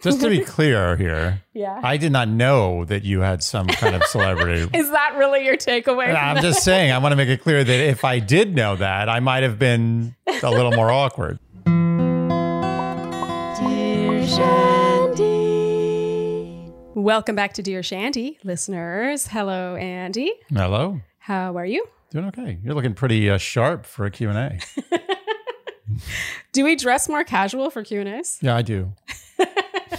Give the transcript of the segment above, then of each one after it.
Just to be clear here, Yeah. I did not know that you had some kind of celebrity. Is that really your takeaway? I'm just saying, I want to make it clear that if I did know that, I might have been a little more awkward. Dear Shandy, welcome back to Dear Shandy, listeners. Hello, Andy. Hello. How are you? Doing okay. You're looking pretty uh, sharp for a Q&A. Do we dress more casual for Q and A's? Yeah, I do.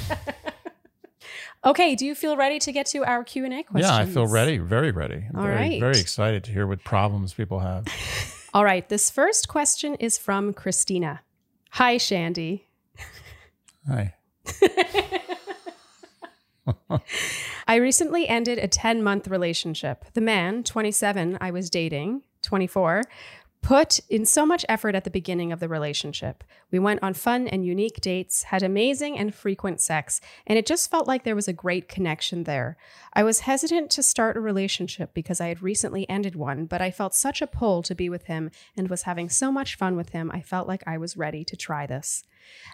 Okay. Do you feel ready to get to our Q and A questions? Yeah, I feel ready, very ready. I'm All very, right. very excited to hear what problems people have. All right. This first question is from Christina. Hi, Shandy. Hi. I recently ended a 10 month relationship. The man, 27, I was dating, 24, put in so much effort at the beginning of the relationship. We went on fun and unique dates, had amazing and frequent sex, and it just felt like there was a great connection there. I was hesitant to start a relationship because I had recently ended one, but I felt such a pull to be with him and was having so much fun with him, I felt like I was ready to try this.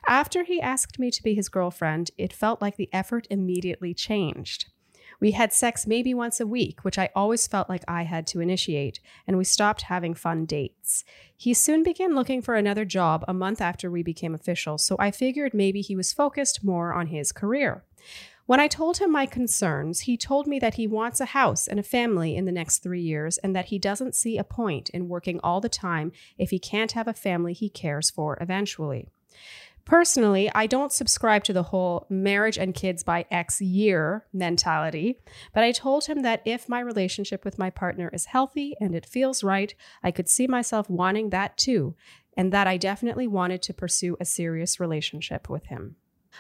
After he asked me to be his girlfriend, it felt like the effort immediately changed. We had sex maybe once a week, which I always felt like I had to initiate, and we stopped having fun dates. He soon began looking for another job a month after we became official, so I figured maybe he was focused more on his career. When I told him my concerns, he told me that he wants a house and a family in the next three years and that he doesn't see a point in working all the time if he can't have a family he cares for eventually. Personally, I don't subscribe to the whole marriage and kids by X year mentality, but I told him that if my relationship with my partner is healthy and it feels right, I could see myself wanting that too, and that I definitely wanted to pursue a serious relationship with him.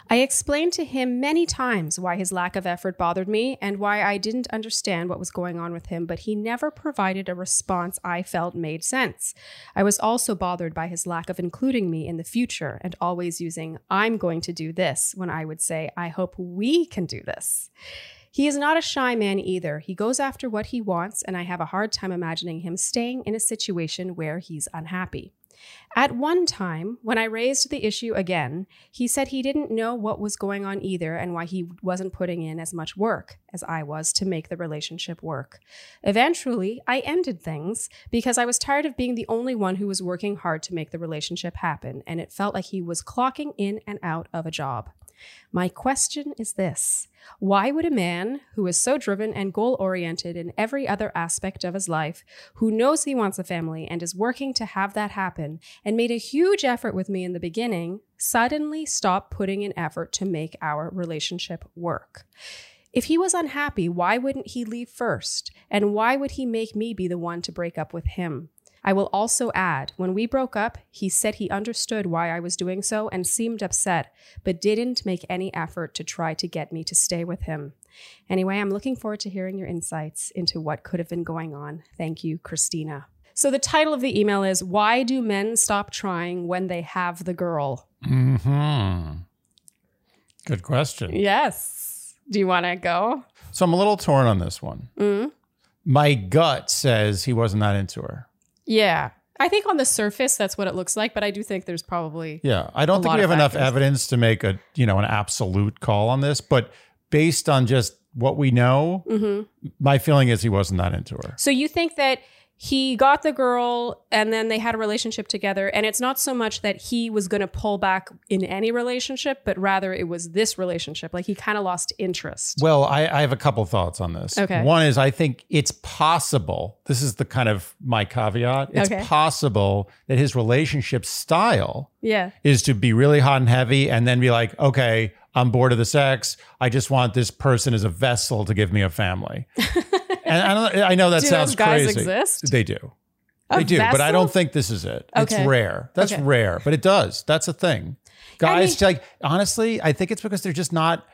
I explained to him many times why his lack of effort bothered me and why I didn't understand what was going on with him, but he never provided a response I felt made sense. I was also bothered by his lack of including me in the future and always using, I'm going to do this, when I would say, I hope we can do this. He is not a shy man either. He goes after what he wants, and I have a hard time imagining him staying in a situation where he's unhappy. At one time, when I raised the issue again, he said he didn't know what was going on either and why he wasn't putting in as much work as I was to make the relationship work. Eventually, I ended things because I was tired of being the only one who was working hard to make the relationship happen, and it felt like he was clocking in and out of a job. My question is this Why would a man who is so driven and goal oriented in every other aspect of his life, who knows he wants a family and is working to have that happen, and made a huge effort with me in the beginning, suddenly stop putting in effort to make our relationship work? If he was unhappy, why wouldn't he leave first? And why would he make me be the one to break up with him? I will also add, when we broke up, he said he understood why I was doing so and seemed upset, but didn't make any effort to try to get me to stay with him. Anyway, I'm looking forward to hearing your insights into what could have been going on. Thank you, Christina. So, the title of the email is Why Do Men Stop Trying When They Have the Girl? Hmm. Good question. Yes. Do you want to go? So I'm a little torn on this one. Mm? My gut says he wasn't that into her. Yeah. I think on the surface, that's what it looks like, but I do think there's probably. Yeah, I don't think we have enough factors. evidence to make a you know an absolute call on this, but based on just what we know, Mhm. my feeling is he wasn't that into her. So you think that he got the girl and then they had a relationship together and it's not so much that he was going to pull back in any relationship but rather it was this relationship like he kind of lost interest Well, I, I have a couple thoughts on this. Okay. One is I think it's possible. This is the kind of my caveat. It's Okay. possible that his relationship style yeah is to be really hot and heavy and then be like, okay, I'm bored of the sex. I just want this person as a vessel to give me a family. and I, don't, I know that Do sounds guys crazy. exist? They do. A They do, but I don't think this is it. It's rare. That's Okay. rare, but it does. That's a thing. Guys, mean- like honestly, I think it's because they're just not.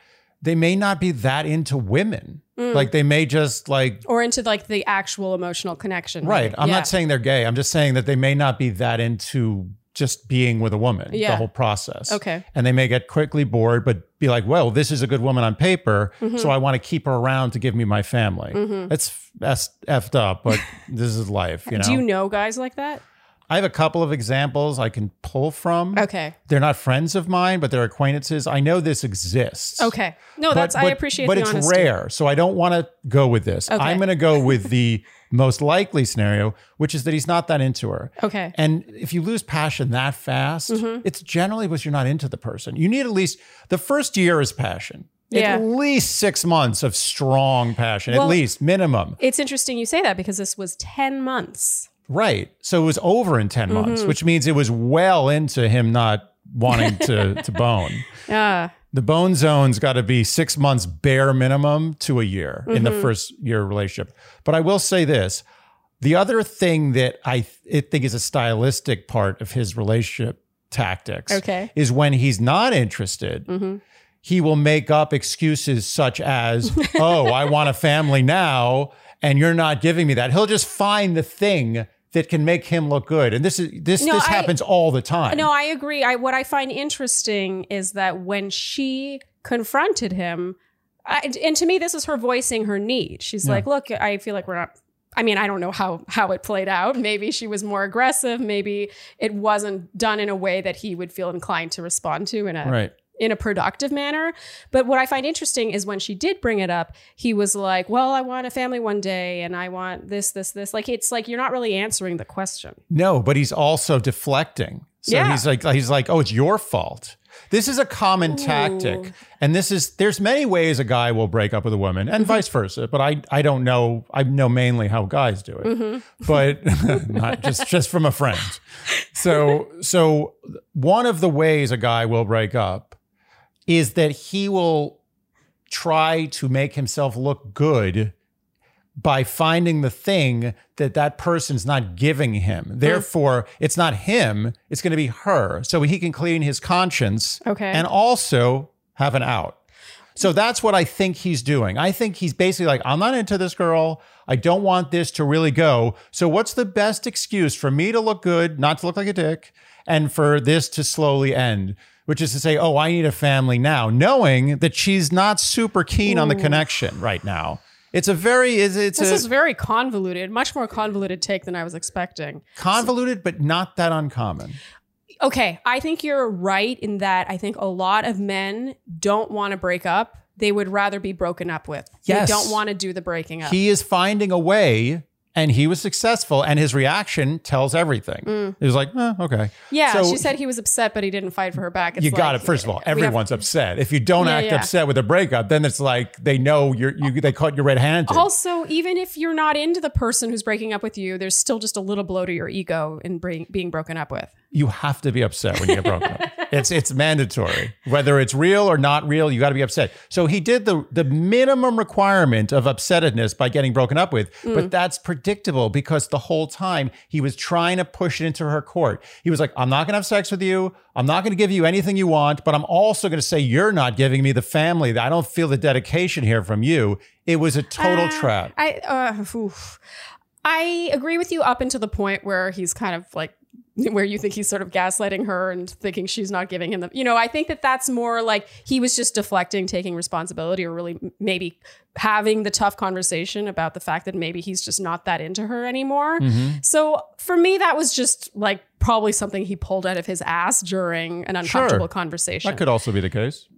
They may not be that into women. Mm. Like they may just like or into like the actual emotional connection right. I'm Yeah. not saying they're gay. I'm just saying that they may not be that into just being with a woman. Yeah. The whole process. Okay. And they may get quickly bored, but be like, well, this is a good woman on paper, Mm-hmm. so I want to keep her around to give me my family. It's that's effed up, but this is life. You know. do you know guys like that I have a couple of examples I can pull from. Okay. They're not friends of mine, but they're acquaintances. I know this exists. Okay. No, that's I appreciate But it's honesty. rare. So I don't want to go with this. Okay. I'm going to go with the most likely scenario, which is that he's not that into her. Okay. And if you lose passion that fast, Mm-hmm. it's generally because you're not into the person. You need at least the first year is passion. Yeah. At least six months of strong passion, Well- at least minimum. It's interesting you say that because this was 10 months. Right. So it was over in 10 Mm-hmm. months, which means it was well into him not wanting to, to bone. Yeah. The bone zone's got to be six months bare minimum to a year in the Mm-hmm. first year relationship. But I will say this the other thing that I th- think is a stylistic part of his relationship tactics Okay. is when he's not interested. Mm-hmm. He will make up excuses such as, "Oh, I want a family now, and you're not giving me that." He'll just find the thing that can make him look good, and this is this No, this I- happens all the time. No, I agree. I what I find interesting is that when she confronted him, I, and to me, this is her voicing her need. She's like, "Look, I feel like we're not." I mean, I don't know how how it played out. Maybe she was more aggressive. Maybe it wasn't done in a way that he would feel inclined to respond to in a right. In a productive manner. But what I find interesting is when she did bring it up, he was like, "Well, I want a family one day, and I want this, this, this." Like it's like you're not really answering the question. No, but he's also deflecting. So Yeah. he's like he's like, "Oh, it's your fault." This is a common tactic. And this is there's many ways a guy will break up with a woman and mm-hmm. vice versa, but I I don't know I know mainly how guys do it. Mm-hmm. But not just just from a friend. So so one of the ways a guy will break up is that he will try to make himself look good by finding the thing that that person's not giving him. Mm. Therefore, it's not him, it's going to be her. So he can clean his conscience Okay. and also have an out. So that's what I think he's doing. I think he's basically like, I'm not into this girl. I don't want this to really go. So, what's the best excuse for me to look good, not to look like a dick, and for this to slowly end? Which is to say, oh, I need a family now, knowing that she's not super keen on the connection right now. It's a very, it's, it's This a is very convoluted, much more convoluted take than I was expecting. convoluted, but not that uncommon. Okay, I think you're right in that I think a lot of men don't want to break up. They would rather be broken up with. Yes. They don't want to do the breaking up. He is finding a way. And he was successful, and his reaction tells everything. He was like, eh, okay. yeah, So she said he was upset, but he didn't fight for her back. It's you got it. First of all, we have- everyone's upset. If you don't Yeah, act yeah. upset with a breakup, then it's like they know you're you they caught you red handed. Also, even if you're not into the person who's breaking up with you, there's still just a little blow to your ego in bring, being broken up with. You have to be upset when you get broken up. It's it's mandatory. Whether it's real or not real, you got to be upset. So he did the the minimum requirement of upsetedness by getting broken up with, Mm. but that's predictable because the whole time he was trying to push it into her court. He was like, "I'm not going to have sex with you. I'm not going to give you anything you want, but I'm also going to say you're not giving me the family. I don't feel the dedication here from you." It was a total Uh, trap. I uh. I agree with you up until the point where he's kind of like where you think he's sort of gaslighting her and thinking she's not giving him the you know I think that that's more like he was just deflecting taking responsibility or really maybe having the tough conversation about the fact that maybe he's just not that into her anymore. Mm-hmm. So for me that was just like probably something he pulled out of his ass during an uncomfortable conversation. That could also be the case.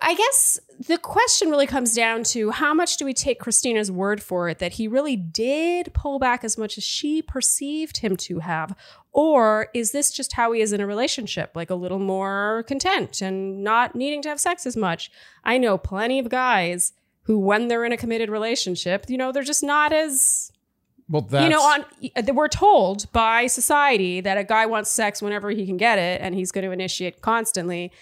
I guess the question really comes down to how much do we take Christina's word for it that he really did pull back as much as she perceived him to have? Or is this just how he is in a relationship, like a little more content and not needing to have sex as much? I know plenty of guys who, when they're in a committed relationship, you know, they're just not as Well, that's you know, on we're told by society that a guy wants sex whenever he can get it, and he's going to initiate constantly.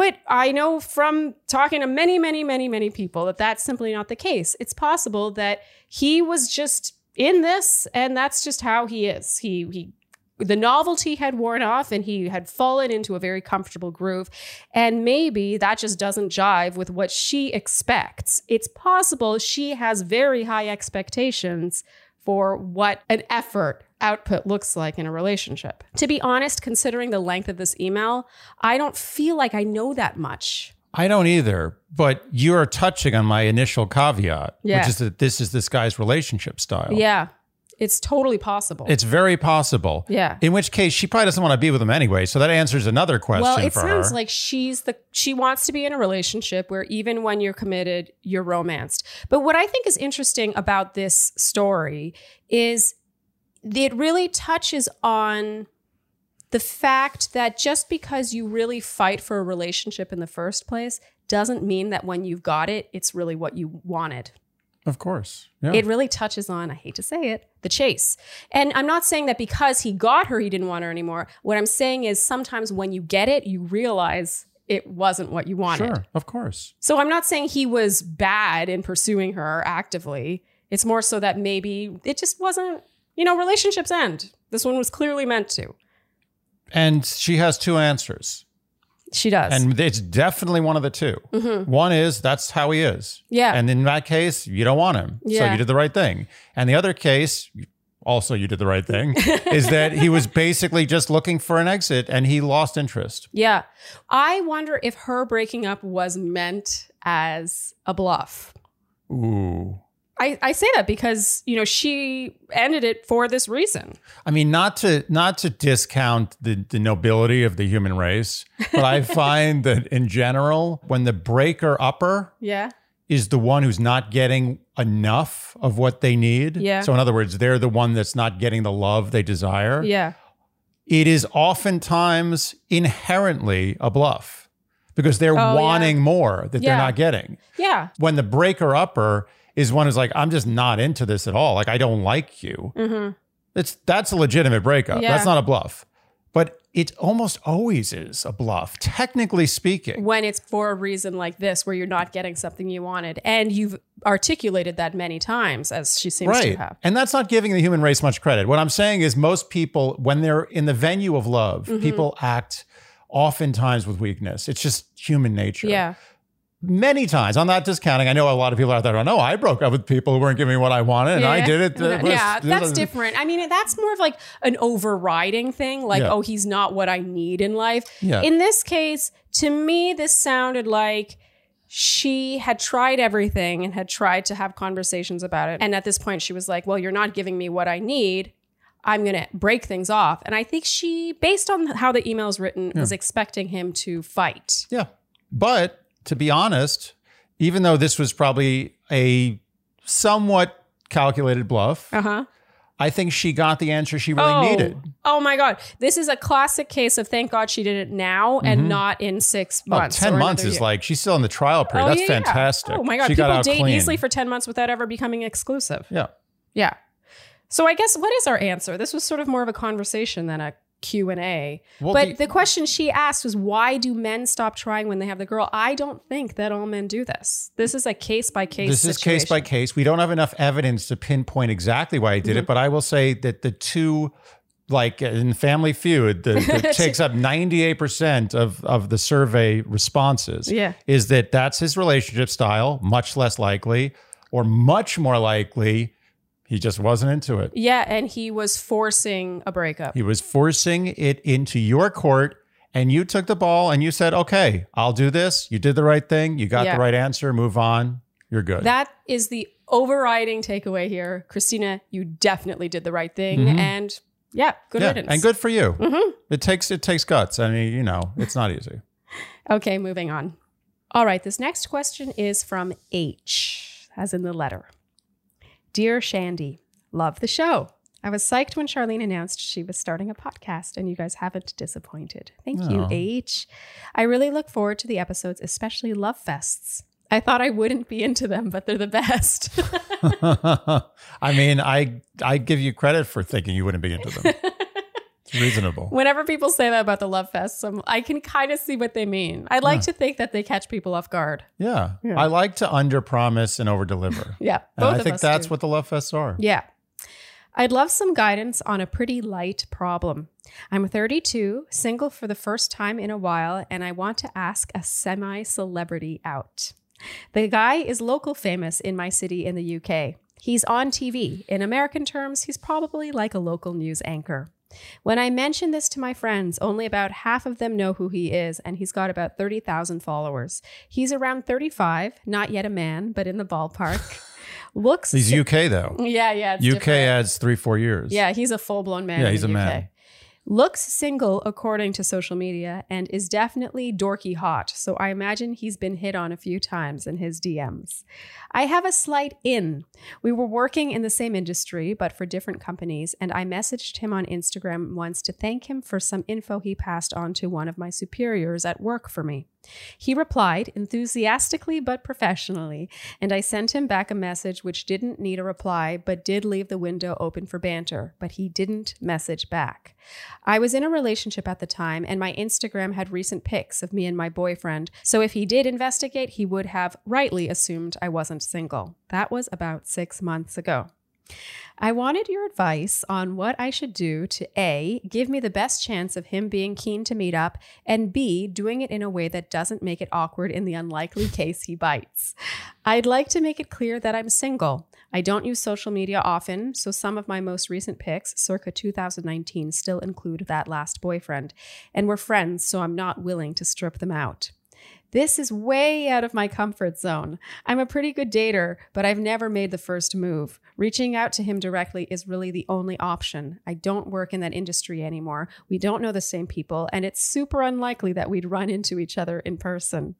But I know from talking to many, many, many, many people that that's simply not the case. It's possible that he was just in this, and that's just how he is. He he. The novelty had worn off and he had fallen into a very comfortable groove. And maybe that just doesn't jive with what she expects. It's possible she has very high expectations for what an effort output looks like in a relationship. To be honest, considering the length of this email, I don't feel like I know that much. I don't either, but you're touching on my initial caveat, Yeah. which is that this is this guy's relationship style. Yeah. It's totally possible. It's very possible. Yeah. In which case, she probably doesn't want to be with him anyway. So that answers another question well, it for sounds her. like she's the she wants to be in a relationship where even when you're committed, you're romanced. But what I think is interesting about this story is it really touches on the fact that just because you really fight for a relationship in the first place doesn't mean that when you've got it, it's really what you wanted. of course. Yeah. It really touches on, I hate to say it, the chase. And I'm not saying that because he got her, he didn't want her anymore. What I'm saying is sometimes when you get it, you realize it wasn't what you wanted. sure. Of course. So I'm not saying he was bad in pursuing her actively. It's more so that maybe it just wasn't, you know, relationships end. This one was clearly meant to. And she has two answers. She does. And it's definitely one of the 2 One is that's how he is. Mm-hmm. Yeah. And in that case, you don't want him. So you did the right thing. And the other case, also you did the right thing, is that he was basically just looking for an exit and he lost interest. yeah. I wonder if her breaking up was meant as a bluff. Ooh. I, I say that because, you know, she ended it for this reason. I mean, not to not to discount the, the nobility of the human race, but I find that in general, when the breaker upper Yeah. is the one who's not getting enough of what they need. Yeah. So in other words, they're the one that's not getting the love they desire. Yeah. It is oftentimes inherently a bluff because they're Oh, yeah. wanting more that Yeah. they're not getting. Yeah. When the breaker upper is one who's like, I'm just not into this at all. Like I don't like you. Mm-hmm. It's that's a legitimate breakup. Yeah. That's not a bluff. But it almost always is a bluff, technically speaking. When it's for a reason like this, where you're not getting something you wanted. And you've articulated that many times, as she seems to have. And that's not giving the human race much credit. What I'm saying is most people, when they're in the venue of love, Mm-hmm. people act oftentimes with weakness. It's just human nature. Yeah. Many times. I'm not discounting. I know a lot of people out there don't know. I broke up with people who weren't giving me what I wanted and I did it. Yeah, was- yeah, that's different. I mean, that's more of like an overriding thing. Like, Yeah. oh, he's not what I need in life. Yeah. In this case, to me, this sounded like she had tried everything and had tried to have conversations about it. And at this point, she was like, well, you're not giving me what I need. I'm going to break things off. And I think she, based on how the email is written, was expecting him to fight. Yeah. But to be honest, even though this was probably a somewhat calculated bluff, Uh huh. I think she got the answer she really oh, needed. Oh my God. This is a classic case of thank God she did it now and not in six Well, months. 10 months is year. like she's still in the trial period. Oh, That's yeah, yeah. fantastic. Oh my God. She People date clean. easily for 10 months without ever becoming exclusive. yeah. Yeah. So I guess what is our answer? This was sort of more of a conversation than a Q&A. Well, but the- the question she asked was why do men stop trying when they have the girl? I don't think that all men do this. This is a case by case This is case by case. We don't have enough evidence to pinpoint exactly why he did Mm-hmm. it, but I will say that the two, like in Family Feud, the, that takes up 98% of, of the survey responses, Yeah. is that that's his relationship style, much less likely, or much more likely, he just wasn't into it. Yeah, and he was forcing a breakup. He was forcing it into your court. And you took the ball and you said, okay, I'll do this. You did the right thing. You got Yeah. the right answer. Move on. You're good. That is the overriding takeaway here. Christina, you definitely did the right thing. Mhm. And yeah, good yeah, riddance. and good for you. Mhm. It takes it takes guts. I mean, you know, it's not easy. Okay, moving on. All right, this next question is from H, as in the letter. Dear Shandy, love the show. I was psyched when Charlene announced she was starting a podcast, and you guys haven't disappointed. Thank you, Oh. H. I really look forward to the episodes, especially Love Fests. I thought I wouldn't be into them, but they're the best. I mean, I I give you credit for thinking you wouldn't be into them. It's reasonable. Whenever people say that about the Love fest, I'm, I can kind of see what they mean. I like to think that they catch people off guard. Yeah. Yeah. I like to under promise and over deliver. Yeah, And both I of think us that's do. what the love fests are. Yeah. I'd love some guidance on a pretty light problem. I'm 32, single for the first time in a while, and I want to ask a semi celebrity out. The guy is local famous in my city in the UK. He's on TV. In American terms, he's probably like a local news anchor. When I mention this to my friends, only about half of them know who he is, and he's got about 30,000 followers. He's around 35, not yet a man, but in the ballpark. Looks He's UK though. Yeah, yeah. UK different. adds three, four years. Yeah, he's a full blown man. Yeah, he's a UK. man. Looks single according to social media and is definitely dorky hot. So I imagine he's been hit on a few times in his DMs. I have a slight in. We were working in the same industry, but for different companies, and I messaged him on Instagram once to thank him for some info he passed on to one of my superiors at work for me. He replied enthusiastically but professionally, and I sent him back a message which didn't need a reply but did leave the window open for banter, but he didn't message back. I was in a relationship at the time, and my Instagram had recent pics of me and my boyfriend, so if he did investigate, he would have rightly assumed I wasn't single. That was about six months ago. I wanted your advice on what I should do to A, give me the best chance of him being keen to meet up, and B, doing it in a way that doesn't make it awkward in the unlikely case he bites. I'd like to make it clear that I'm single. I don't use social media often, so some of my most recent pics, circa 2019, still include that last boyfriend, and we're friends, so I'm not willing to strip them out. This is way out of my comfort zone. I'm a pretty good dater, but I've never made the first move. Reaching out to him directly is really the only option. I don't work in that industry anymore. We don't know the same people, and it's super unlikely that we'd run into each other in person.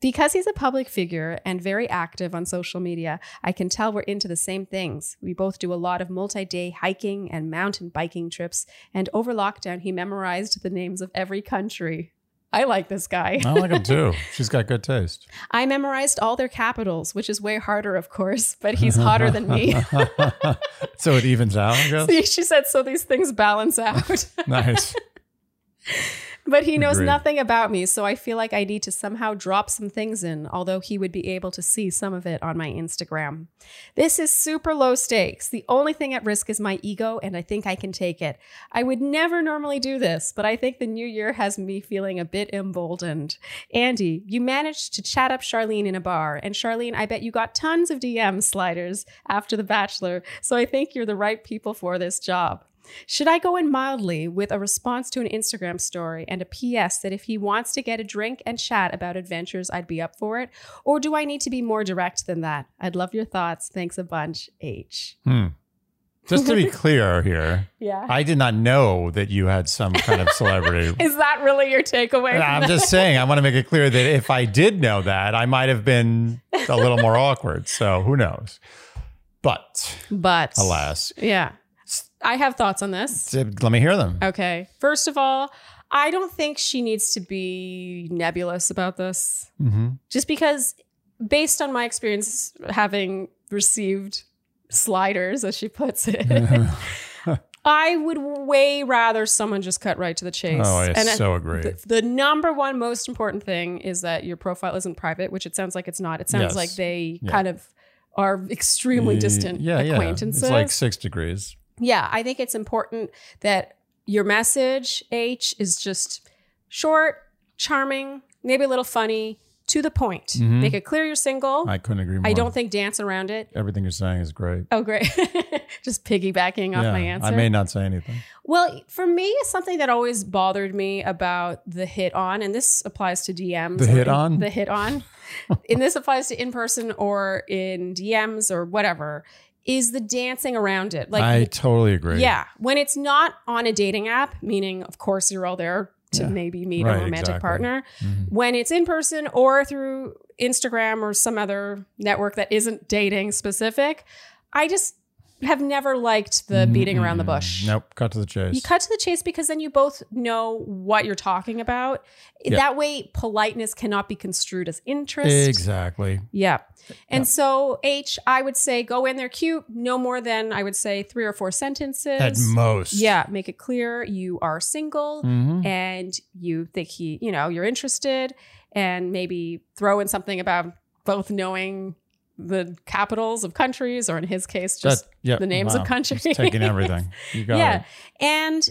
Because he's a public figure and very active on social media, I can tell we're into the same things. We both do a lot of multi day hiking and mountain biking trips, and over lockdown, he memorized the names of every country. I like this guy. I like him too. She's got good taste. I memorized all their capitals, which is way harder, of course, but he's hotter than me. so it evens out, I guess. she said, so these things balance out. Nice. But he knows Agreed. nothing about me, so I feel like I need to somehow drop some things in, although he would be able to see some of it on my Instagram. This is super low stakes. The only thing at risk is my ego, and I think I can take it. I would never normally do this, but I think the new year has me feeling a bit emboldened. Andy, you managed to chat up Charlene in a bar, and Charlene, I bet you got tons of DM sliders after The Bachelor, so I think you're the right people for this job. Should I go in mildly with a response to an Instagram story and a PS that if he wants to get a drink and chat about adventures, I'd be up for it? Or do I need to be more direct than that? I'd love your thoughts. Thanks a bunch, H. Hmm. Just to be clear here, Yeah. I did not know that you had some kind of celebrity. Is that really your takeaway? I'm just saying, I want to make it clear that if I did know that, I might have been a little more awkward. So who knows? But But alas, Yeah. I have thoughts on this. let me hear them. Okay. First of all, I don't think she needs to be nebulous about this. hmm just because based on my experience having received sliders as she puts it i would way rather someone just cut right to the chase Oh, I And so agree. the, the number one most important thing is that your profile isn't private which it sounds like it's not it sounds Yes. like they Yeah. kind of are extremely distant yeah, yeah. acquaintances It's like six degrees. Yeah, I think it's important that your message, H, is just short, charming, maybe a little funny, to the point. Mhm. Make it clear you're single. I couldn't agree more. I don't think dance around it. Everything you're saying is great. Oh, great. just piggybacking off yeah, my answer. I may not say anything. well, for me, something that always bothered me about the hit on, and this applies to DMs. The hit on? The hit on. and this applies to in person or in DMs or whatever, is the dancing around it. Like I totally agree. Yeah. When it's not on a dating app, meaning, of course, you're all there to Yeah. maybe meet Right, a romantic exactly. partner. Mhm. When it's in person or through Instagram or some other network that isn't dating specific, I just have never liked the beating around the bush. Nope. Cut to the chase. You cut to the chase because then you both know what you're talking about. Yeah. That way, politeness cannot be construed as interest. exactly. Yeah. And Yeah. so, H, I would say go in there cute, no more than I would say three or four sentences. At most. Yeah, make it clear you are single Mhm. and you think he, you know, you're interested, and maybe throw in something about both knowing the capitals of countries, or in his case, just That- yeah, the names wow. of countries. Taking everything. You got yeah, it. and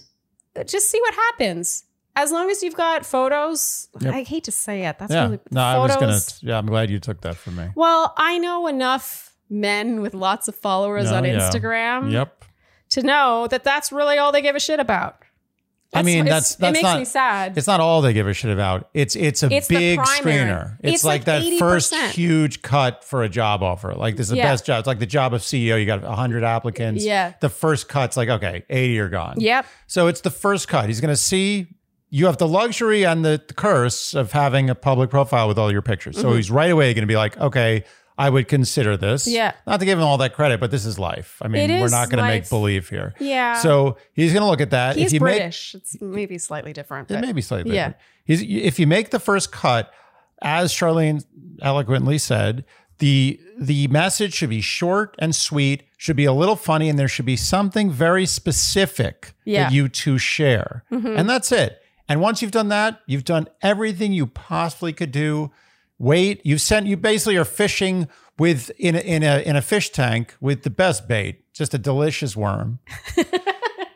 just see what happens. As long as you've got photos, Yep. I hate to say it. That's Yeah. really no, I was gonna. Yeah, I'm glad you took that from me. Well, I know enough men with lots of followers No, on yeah. Instagram Yep. to know that that's really all they give a shit about. I mean, that's that's it makes not. me sad. It's not all they give a shit about. It's it's a It's big screener. It's, It's like, like that first 80%. huge cut for a job offer. Like this is the Yeah. best job. It's like the job of CEO. You got hundred applicants. Yeah. The first cut's like okay, eighty are gone. Yep. So it's the first cut. He's going to see you have the luxury and the, the curse of having a public profile with all your pictures. Mm-hmm. So he's right away going to be like, okay, I would consider this. Yeah. Not to give him all that credit, but this is life. I mean, we're not going to make believe here. Yeah. So he's going to look at that. He's you make British. it's maybe slightly different. it may be slightly Yeah. different. He's, if you make the first cut, as Charlene eloquently said, the the message should be short and sweet, should be a little funny, and there should be something very specific Yeah. that you two share. Mm-hmm. And that's it. And once you've done that, you've done everything you possibly could do. Wait, you've sent you basically are fishing with in a, in a in a fish tank with the best bait, just a delicious worm.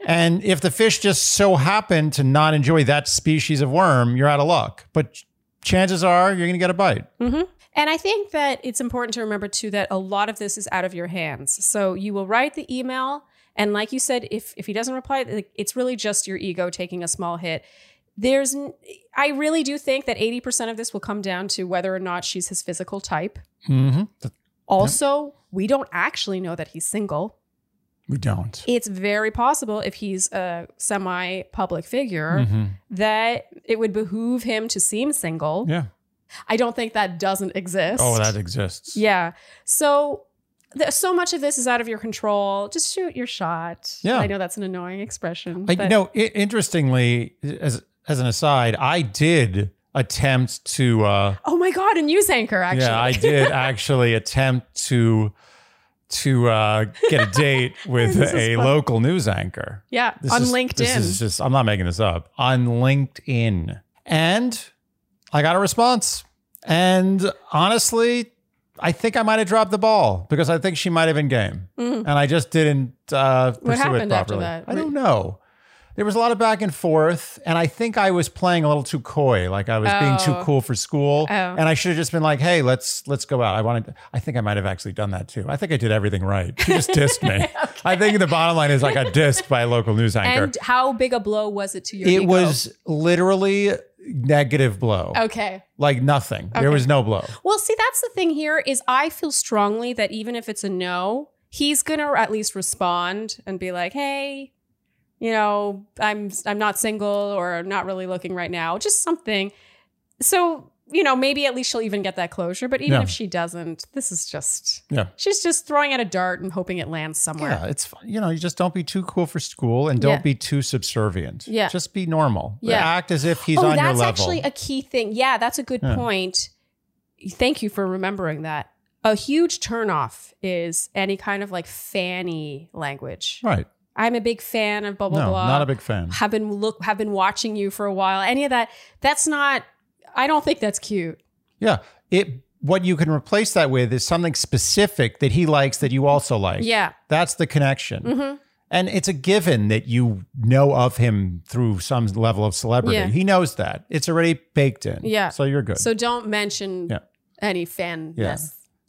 And if the fish just so happen to not enjoy that species of worm, you're out of luck. But chances are you're going to get a bite. Mm-hmm. And I think that it's important to remember too that a lot of this is out of your hands. So you will write the email, and like you said, if if he doesn't reply, it's really just your ego taking a small hit. There's, i really do think that eighty percent of this will come down to whether or not she's his physical type. Mm-hmm. Also, we don't actually know that he's single. We don't. It's very possible if he's a semi-public figure Mhm. that it would behoove him to seem single. Yeah. I don't think that doesn't exist. Oh, that exists. Yeah. So so much of this is out of your control. Just shoot your shot. Yeah. I know that's an annoying expression. I, but no, interestingly, as as an aside, I did attempt to. Uh, oh my god, a news anchor actually. yeah, I did actually attempt to to uh, get a date with a fun. local news anchor. yeah, This on is- LinkedIn. This is just, I'm not making this up. On LinkedIn. And I got a response. And honestly, I think I might have dropped the ball because I think she might have been game. And I just didn't uh, pursue it Mm. properly. that? I don't know. There was a lot of back and forth, and I think I was playing a little too coy, like I was being too Oh. cool for school. Oh. And I should have just been like, "Hey, let's let's go out." I wanted. I think I might have actually done that too. I think I did everything right. She just dissed me. I think the bottom line is like I got dissed by a local news anchor. and how big a blow was it to your It ego? was literally negative blow. Okay. Like nothing. There was no blow. Well, see, that's the thing here is I feel strongly that even if it's a no, he's gonna at least respond and be like, "Hey, you know, I'm I'm not single or not really looking right now, just something." So you know, maybe at least she'll even get that closure. But even Yeah. if she doesn't, this is just Yeah. she's just throwing at a dart and hoping it lands somewhere. Yeah, it's you know, you just don't be too cool for school and don't Yeah. be too subservient. Yeah. Just be normal. Yeah. Act as if he's oh, on your level. that's level. actually a key thing. Yeah, that's a good Yeah. point. Thank you for remembering that. A huge turnoff is any kind of like fanny language. right. I'm a big fan of blah blah No, blah. not a big fan. have been look have been watching you for a while. Any of that. That's not I don't think that's cute. Yeah. It what you can replace that with is something specific that he likes that you also like. Yeah. That's the connection. Mhm. And it's a given that you know of him through some level of celebrity. Yeah. He knows that. It's already baked in. Yeah. So you're good. So don't mention Yeah. any fanness. Yeah.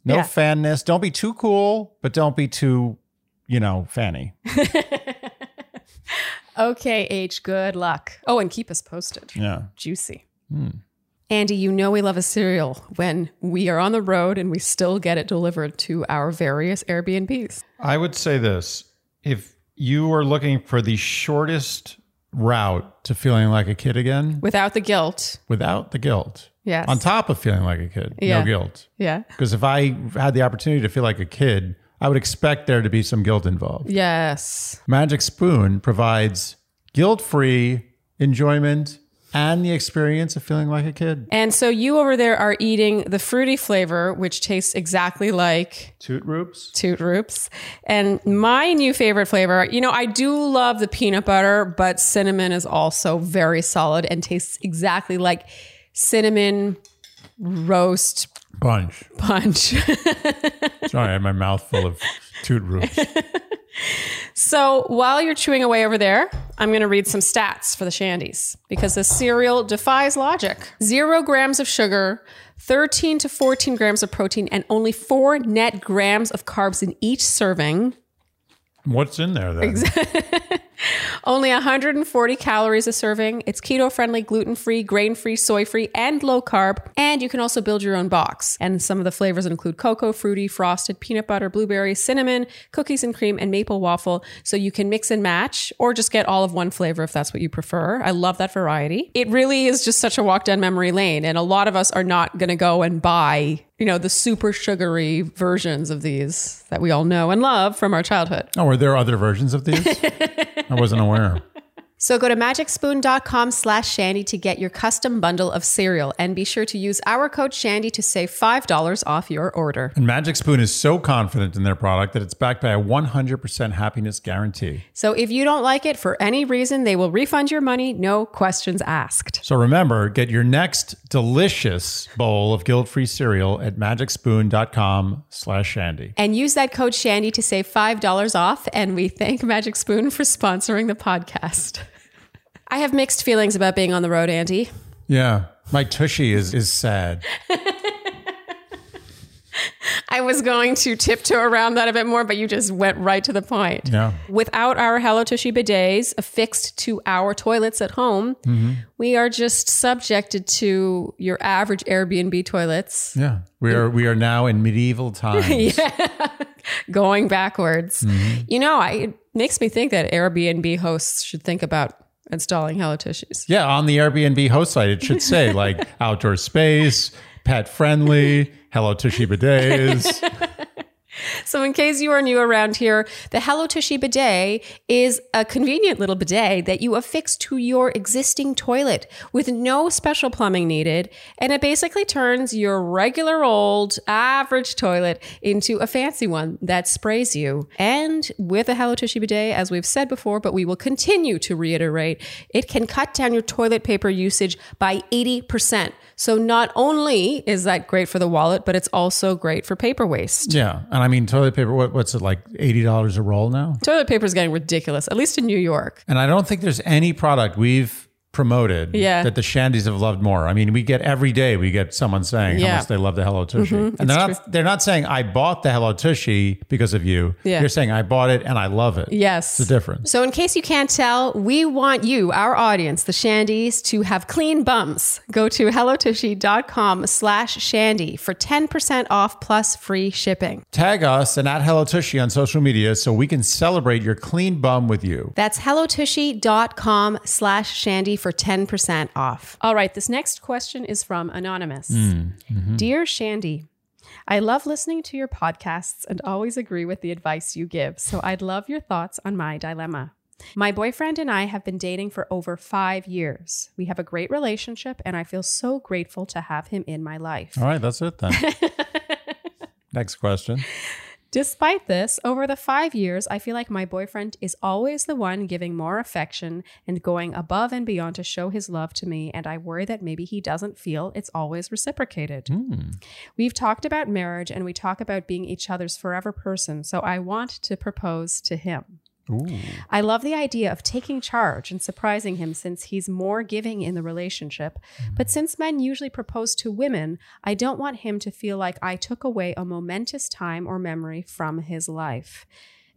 no yeah. fanness. Don't be too cool, but don't be too, you know, fanny. okay, H, good luck. Oh, and keep us posted. Yeah. Juicy. Hmm. Andy, you know we love a cereal when we are on the road and we still get it delivered to our various Airbnbs. I would say this if you are looking for the shortest route to feeling like a kid again Without the guilt. without the guilt, Yes. on top of feeling like a kid, Yeah. no guilt. Yeah. Because if I had the opportunity to feel like a kid, I would expect there to be some guilt involved. Yes. Magic Spoon provides guilt free enjoyment and the experience of feeling like a kid. And so you over there are eating the fruity flavor, which tastes exactly like Toot Roops. Toot Roops. And my new favorite flavor, you know, I do love the peanut butter, but cinnamon is also very solid and tastes exactly like cinnamon roast Bunch. punch. Sorry, I had my mouth full of Toot Roops. so while you're chewing away over there, I'm going to read some stats for the Shandies because the cereal defies logic. Zero grams of sugar, 13 to 14 grams of protein, and only four net grams of carbs in each serving. What's in there then? Only 140 calories a serving. It's keto friendly, gluten free, grain free, soy free, and low carb. And you can also build your own box. And some of the flavors include cocoa, fruity, frosted, peanut butter, blueberry, cinnamon, cookies and cream, and maple waffle. So you can mix and match or just get all of one flavor if that's what you prefer. I love that variety. It really is just such a walk down memory lane. And a lot of us are not going to go and buy you know, the super sugary versions of these that we all know and love from our childhood. Oh, are there other versions of these? I wasn't aware. So go to magicspoon.com slash Shandy to get your custom bundle of cereal and be sure to use our code Shandy to save $5 off your order. And Magic Spoon is so confident in their product that it's backed by a 100% happiness guarantee. So if you don't like it for any reason, they will refund your money, no questions asked. So remember, get your next delicious bowl of guilt-free cereal at magicspoon.com slash Shandy. And use that code Shandy to save $5 off. And we thank Magic Spoon for sponsoring the podcast. I have mixed feelings about being on the road, Andy. Yeah. My tushy is is sad. I was going to tiptoe around that a bit more, but you just went right to the point. Yeah. Without our Hello Tushy bidets affixed to our toilets at home, mm-hmm. we are just subjected to your average Airbnb toilets Yeah. We are we are now in medieval times. yeah. going backwards. Mm-hmm. You know, I, it makes me think that Airbnb hosts should think about installing Hello Tushies. Yeah, on the Airbnb host site, it should say like outdoor space, pet friendly, hello Tushy bidets. So, in case you are new around here, the Hello Tushy bidet is a convenient little bidet that you affix to your existing toilet with no special plumbing needed. And it basically turns your regular old average toilet into a fancy one that sprays you. And with a Hello Tushy bidet, as we've said before, but we will continue to reiterate, it can cut down your toilet paper usage by 80%. So, not only is that great for the wallet, but it's also great for paper waste. Yeah. And I mean toilet paper, what, what's it like $80 a roll now? Toilet paper is getting ridiculous, at least in New York. And I don't think there's any product we've promoted Yeah. that the Shandies have loved more. I mean, we get every day we get someone saying how Yeah. Mm-hmm. much they love the Hello Tushy. and they're not they're not saying I bought the Hello Tushy because of you. Yeah. They're saying I bought it and I love it. Yes. It's the difference. So, in case you can't tell, we want you, our audience, the Shandies, to have clean bums. Go to hellotushy.com slash shandy for 10% off plus free shipping. Tag us and at Hello Tushy on social media so we can celebrate your clean bum with you. That's hellotushy.com slash shandy for 10% off. All right, this next question is from Anonymous. Mm, mm-hmm. Dear Shandy, I love listening to your podcasts and always agree with the advice you give, so I'd love your thoughts on my dilemma. My boyfriend and I have been dating for over five years. We have a great relationship, and I feel so grateful to have him in my life. All right, that's it then. Next question. Despite this, over the five years, I feel like my boyfriend is always the one giving more affection and going above and beyond to show his love to me, and I worry that maybe he doesn't feel it's always reciprocated. Hmm. We've talked about marriage and we talk about being each other's forever person, so I want to propose to him. Ooh. I love the idea of taking charge and surprising him since he's more giving in the relationship. But since men usually propose to women, I don't want him to feel like I took away a momentous time or memory from his life.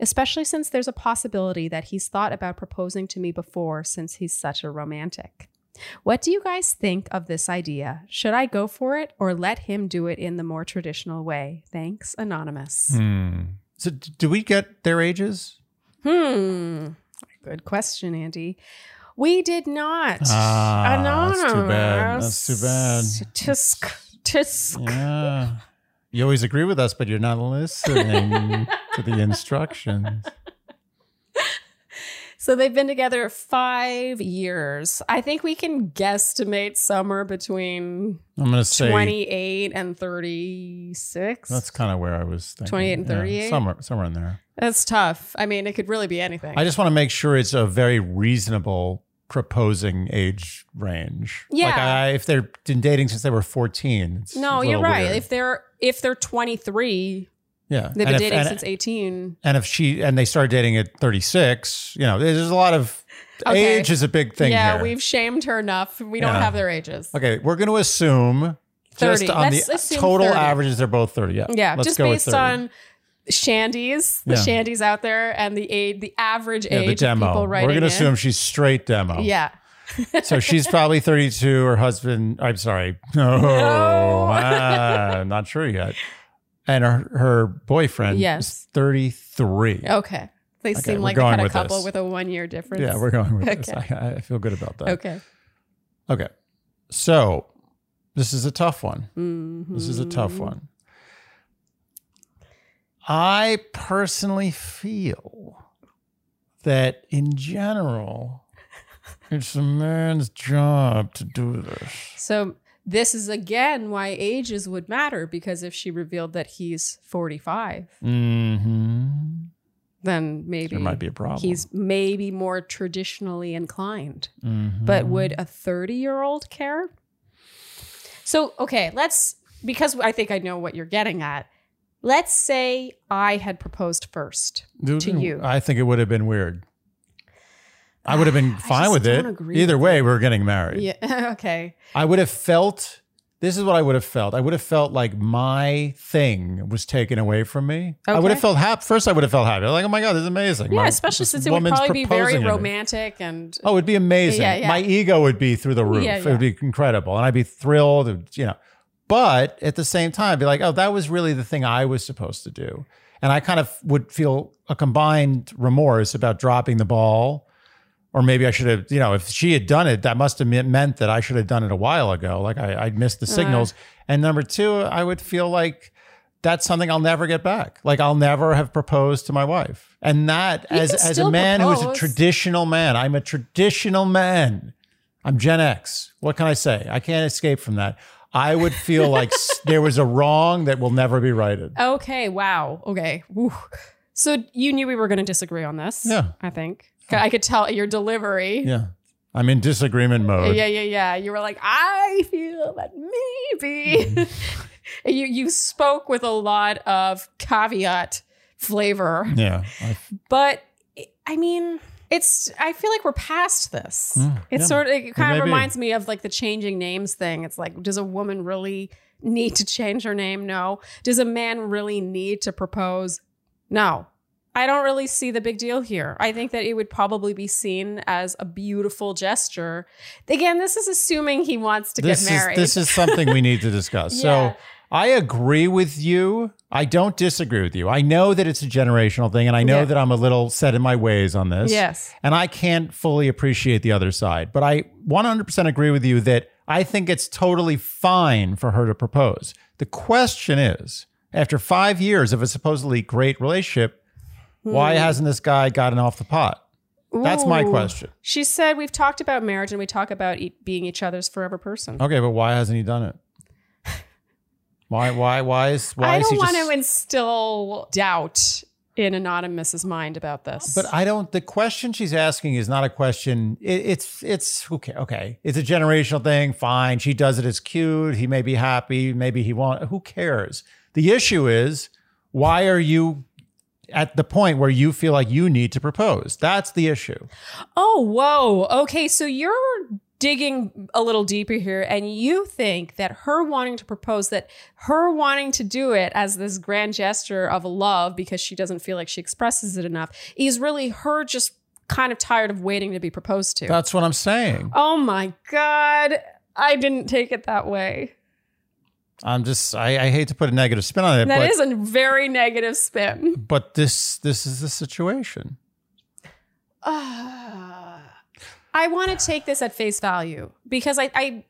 Especially since there's a possibility that he's thought about proposing to me before since he's such a romantic. What do you guys think of this idea? Should I go for it or let him do it in the more traditional way? Thanks, Anonymous. Hmm. So, do we get their ages? Hmm. Good question, Andy. We did not. Ah, that's too bad. That's too bad. Tisk, tisk. Yeah. You always agree with us, but you're not listening to the instructions. So they've been together five years. I think we can guesstimate somewhere between I'm going to say 28 and 36. that's kind of where I was thinking. 28 and Yeah, 38? somewhere, somewhere in there. That's tough. I mean, it could really be anything. I just want to make sure it's a very reasonable proposing age range. Like Yeah. I, if they're been dating since they were 14. It's no, you're right. weird. If they're if they're 23, yeah. they've been if- dating and- since 18. And if she and they started dating at 36, you know, there's a lot of Okay. age is a big thing yeah, here. we've shamed her enough. We don't Yeah. have their ages. Okay, we're going to assume 30. just on Let's the total 30. averages, they're both 30. Yeah. Yeah, Let's just go with based 30. on shandies, the Yeah. shandies out there, and the age, the average Yeah, the age of demo. people We're going to in. assume she's straight demo. Yeah. So she's probably 32. Her husband, I'm sorry. No, ah, not sure yet. And her, her boyfriend Yes. is 33. Okay. They Okay, seem like going had a couple this. with a one year difference. Yeah, we're going with this. Okay. I, I feel good about that. okay. Okay. So this is a tough one. This is a tough Mm-hmm. one. I personally feel that in general, it's a man's job to do this. So this is again why ages would matter because if she revealed that he's 45, hmm then maybe There might be a problem. he's maybe more traditionally inclined. Mhm. But would a 30 year old care? So, okay, let's, because I think I know what you're getting at. Let's say I had proposed first to you. I think it would have been weird. I would have been fine with it. Either with way, we're getting married. Yeah. okay. I would have felt this is what I would have felt. I would have felt like my thing was taken away from me. I would have felt happy. First, I would have felt happy. Like, oh my God, this is amazing. Yeah, My- especially since it would probably be very proposing to me. romantic and Oh, it'd be amazing. Yeah, yeah. My ego would be through the roof. Yeah, It would be incredible. And I'd be thrilled, you know. But at the same time, I'd be like, oh, that was really the thing I was supposed to do. And I kind of would feel a combined remorse about dropping the ball. Or maybe I should have, you know, if she had done it, that must have meant- that I should have done it a while ago. Like I, I missed the Uh. signals. and number two, I would feel like that's something I'll never get back. Like I'll never have proposed to my wife. And that, You as as a man who is a traditional man, I'm a traditional man. I'm Gen X. What can I say? I can't escape from that. I would feel like there was a wrong that will never be righted. Okay. Wow. Okay. Woo. So you knew we were going to disagree on this. Yeah. I think I could tell your delivery. Yeah. I'm in disagreement mode. Yeah, yeah, yeah. You were like, I feel that maybe. Mm-hmm. You you spoke with a lot of caveat flavor, Yeah. I- but I mean, it's. I feel like we're past this. Mm, it's yeah. sort of. It kind may of be. reminds me of like the changing names thing. It's like, does a woman really need to change her name? No. Does a man really need to propose? No. I don't really see the big deal here. I think that it would probably be seen as a beautiful gesture. Again, this is assuming he wants to this get married. is this is something we need to discuss. Yeah. So I agree with you. I don't disagree with you. I know that it's a generational thing, and I know Yeah. that I'm a little set in my ways on this. Yes. And I can't fully appreciate the other side. But I 100% agree with you that I think it's totally fine for her to propose. The question is after five years of a supposedly great relationship, why hasn't this guy gotten off the pot? That's my Hmm. Question. She said, We've talked about marriage and we talk about e- being each other's forever person. Okay, but why hasn't he done it? Why? Why? Why is? Why? I is don't want just? to instill doubt in Anonymous's mind about this. But I don't. The question she's asking is not a question. It, it's it's okay. Okay, it's a generational thing. Fine, she does it. It's cute. He may be happy. Maybe he won't. Who cares? The issue is why are you at the point where you feel like you need to propose? That's the issue. Oh, whoa. Okay, so you're digging a little deeper here and you think that her wanting to propose that her wanting to do it as this grand gesture of love because she doesn't feel like she expresses it enough is really her just kind of tired of waiting to be proposed to. That's what I'm saying. oh my god. I didn't take it that way. I'm just. I, I hate to put a negative spin on it, That but is a very negative spin. but this this is the situation. Ah. I want to take this at face value because I, I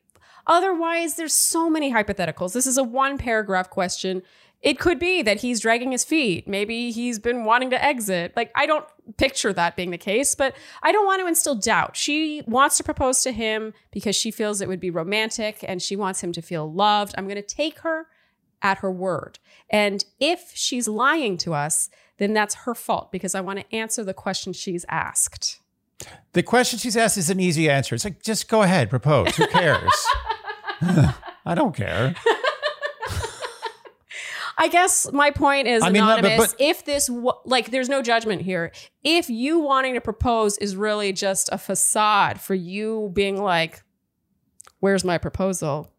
otherwise there's so many hypotheticals. This is a one paragraph question. It could be that he's dragging his feet. Maybe he's been wanting to exit. Like I don't picture that being the case, but I don't want to instill doubt. She wants to propose to him because she feels it would be romantic and she wants him to feel loved. I'm going to take her at her word. And if she's lying to us, then that's her fault because I want to answer the question she's asked. The question she's asked is an easy answer. It's like, just go ahead, propose. Who cares? I don't care. I guess my point is I mean, but- anonymous. but- if this like, there's no judgment here. If you wanting to propose is really just a facade for you being like, "Where's my proposal?"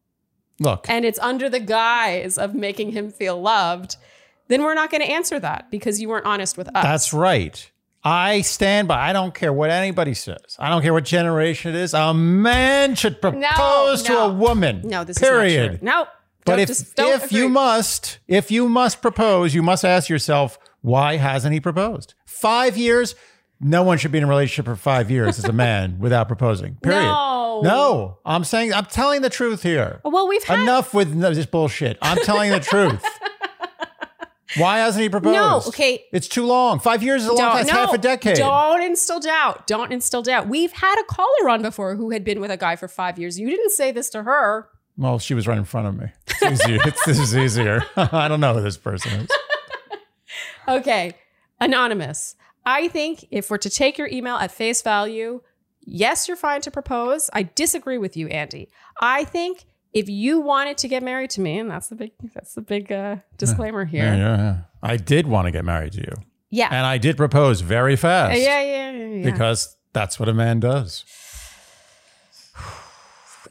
Look, and it's under the guise of making him feel loved, then we're not going to answer that because you weren't honest with us. That's right. I stand by. I don't care what anybody says. I don't care what generation it is. A man should propose to no. a woman. no, this period. is not true. Nope. But Don't if if you must, if you must propose, you must ask yourself, why hasn't he proposed? Five years. No one should be in a relationship for five years as a man without proposing. Period. No. No. I'm saying I'm telling the truth here. well, we've had Enough with this bullshit. I'm telling the truth. Why hasn't he proposed? No, okay. It's too long. Five years is a long time. It's no, half a decade. Don't instill doubt. Don't instill doubt. We've had a caller on before who had been with a guy for five years. You didn't say this to her. Well, she was right in front of me. It's easier. it's, this is easier. I don't know who this person is. Okay, anonymous. I think if we're to take your email at face value, yes, you're fine to propose. I disagree with you, Andy. I think if you wanted to get married to me, and that's the big that's the big uh, disclaimer here. Yeah, yeah, yeah. I did want to get married to you. Yeah. And I did propose very fast. yeah, yeah, yeah, yeah. Because that's what a man does.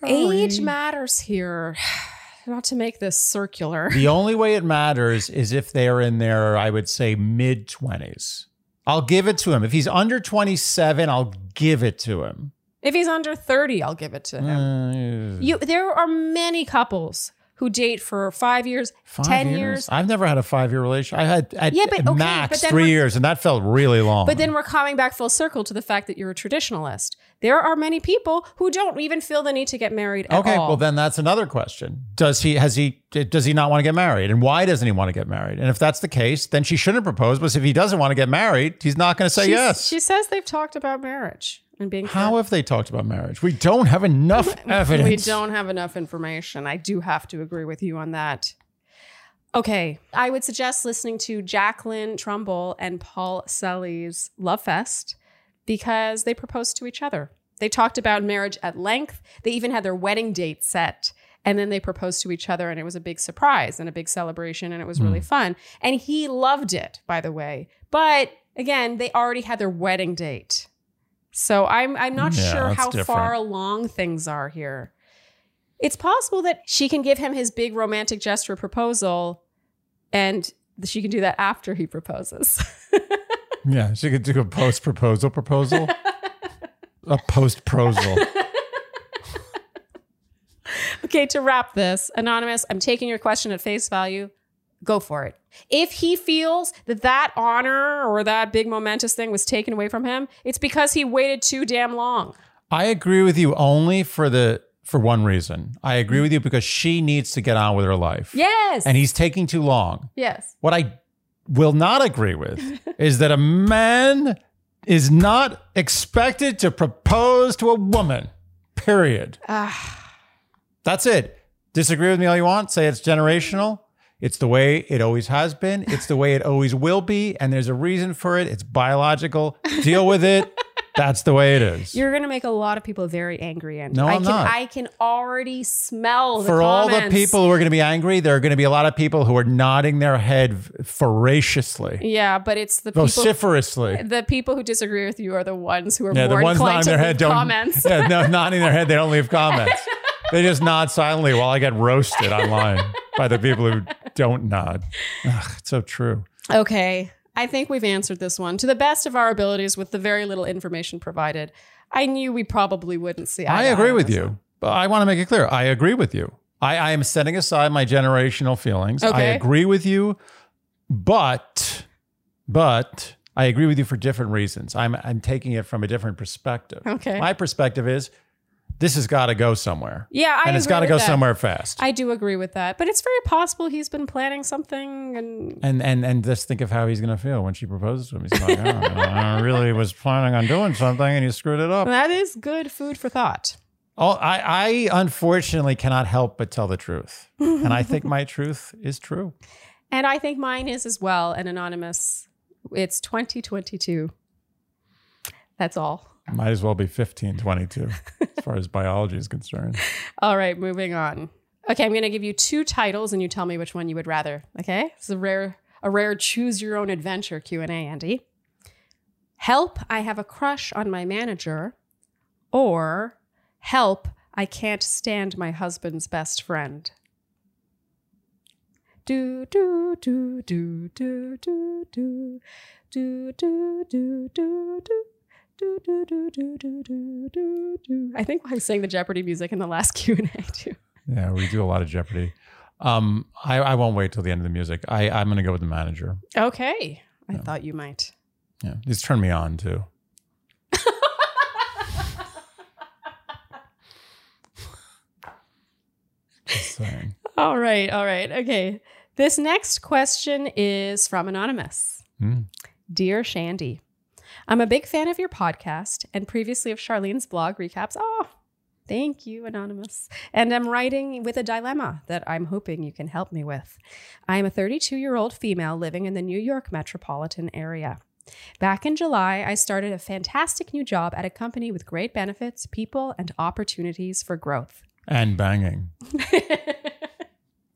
Age matters here. Not to make this circular. The only way it matters is if they're in their, I would say, mid 20s. I'll give it to him. If he's under 27, I'll give it to him. If he's under 30, I'll give it to him. Uh, You there are many couples who date for 5 years, five 10 years. I've never had a five year relationship. I had at Yeah, but okay, max but three years, and that felt really long. But then we're coming back full circle to the fact that you're a traditionalist. There are many people who don't even feel the need to get married at Okay, all. well then that's another question. Does he has he does he not want to get married? And why doesn't he want to get married? And if that's the case, then she shouldn't propose. But if he doesn't want to get married, he's not going to say She's- yes. She says they've talked about marriage and being How have they talked about marriage? We don't have enough evidence. We don't have enough information. I do have to agree with you on that. Okay, I would suggest listening to Jacqueline Trumbull and Paul Sully's Love Fest because they proposed to each other. They talked about marriage at length. They even had their wedding date set. And then they proposed to each other, and it was a big surprise and a big celebration, and it was really hmm. fun. And he loved it, by the way. But again, they already had their wedding date. So I'm I'm not Yeah, sure how different. far along things are here. It's possible that she can give him his big romantic gesture proposal and she can do that after he proposes. Yeah, she could do a post proposal proposal. a post proposal. okay, to wrap this, Anonymous, I'm taking your question at face value. Go for it. If he feels that that honor or that big momentous thing was taken away from him, it's because he waited too damn long. I agree with you only for the for one reason. I agree with you because she needs to get on with her life. Yes. And he's taking too long. yes. What I will not agree with is that a man is not expected to propose to a woman. Period. Ah. That's it. Disagree with me all you want. Say it's generational. It's the way it always has been. It's the way it always will be. And there's a reason for it. It's biological. Deal with it. That's the way it is. You're going to make a lot of people very angry, and No, I I'm can not. I can already smell the for all the comments. people who are going to be angry, there are going to be a lot of people who are nodding their head voraciously, Yeah, but it's the people vociferously. the people who disagree with you are the ones who are Yeah, more the ones inclined nodding to their leave head don't. comments. Yeah, no, nodding their head, they don't leave comments. they just nod silently while I get roasted online by the people who don't nod. Ugh, it's so true. Okay, I think we've answered this one to the best of our abilities with the very little information provided. I knew we probably wouldn't see. I agree with you. But I want to make it clear. I agree with you. I, I am setting aside my generational feelings. Okay. I agree with you, but but I agree with you for different reasons. I'm I'm taking it from a different perspective. Okay. My perspective is this has got to go somewhere. Yeah, I and it's got to go that. somewhere fast. I do agree with that, but it's very possible he's been planning something and and and and just think of how he's going to feel when she proposes to him. He's like, oh, I really was planning on doing something, and you screwed it up. that is good food for thought. Oh, I, I unfortunately cannot help but tell the truth, and I think my truth is true. And I think mine is as well, an anonymous. It's 2022. That's all. Might as well be fifteen twenty two, as far as biology is concerned. All right, moving on. Okay, I'm going to give you two titles, and you tell me which one you would rather. Okay, it's a rare, a rare choose your own adventure Q and A, Andy. Help! I have a crush on my manager, or Help! I can't stand my husband's best friend. Do do do do do do do do do do do. Do, do, do, do, do, do, do, do. I think I sang the Jeopardy music in the last Q and A too. Yeah, we do a lot of Jeopardy. Um, I, I won't wait till the end of the music. I, I'm going to go with the manager. Okay, I thought you might. Yeah, he's turned me on too. Just saying. All right, all right, okay. This next question is from Anonymous. Hmm. Dear Shandy, I'm a big fan of your podcast and previously of Charlene's blog recaps. Oh, thank you, Anonymous. And I'm writing with a dilemma that I'm hoping you can help me with. I am a 32 year old female living in the New York metropolitan area. Back in July, I started a fantastic new job at a company with great benefits, people, and opportunities for growth. And banging.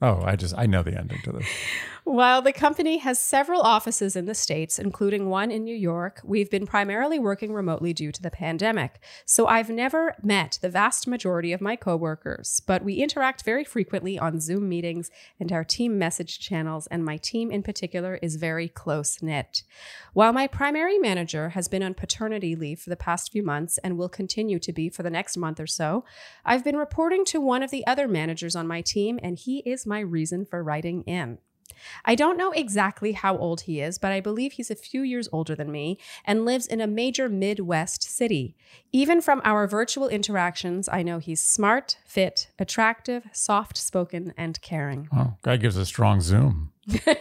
Oh, I just I know the ending to this. While the company has several offices in the States, including one in New York, we've been primarily working remotely due to the pandemic. So I've never met the vast majority of my coworkers, but we interact very frequently on Zoom meetings and our team message channels, and my team in particular is very close knit. While my primary manager has been on paternity leave for the past few months and will continue to be for the next month or so, I've been reporting to one of the other managers on my team, and he is my reason for writing in. I don't know exactly how old he is, but I believe he's a few years older than me and lives in a major Midwest city. Even from our virtual interactions, I know he's smart, fit, attractive, soft spoken, and caring. Oh, guy gives a strong zoom.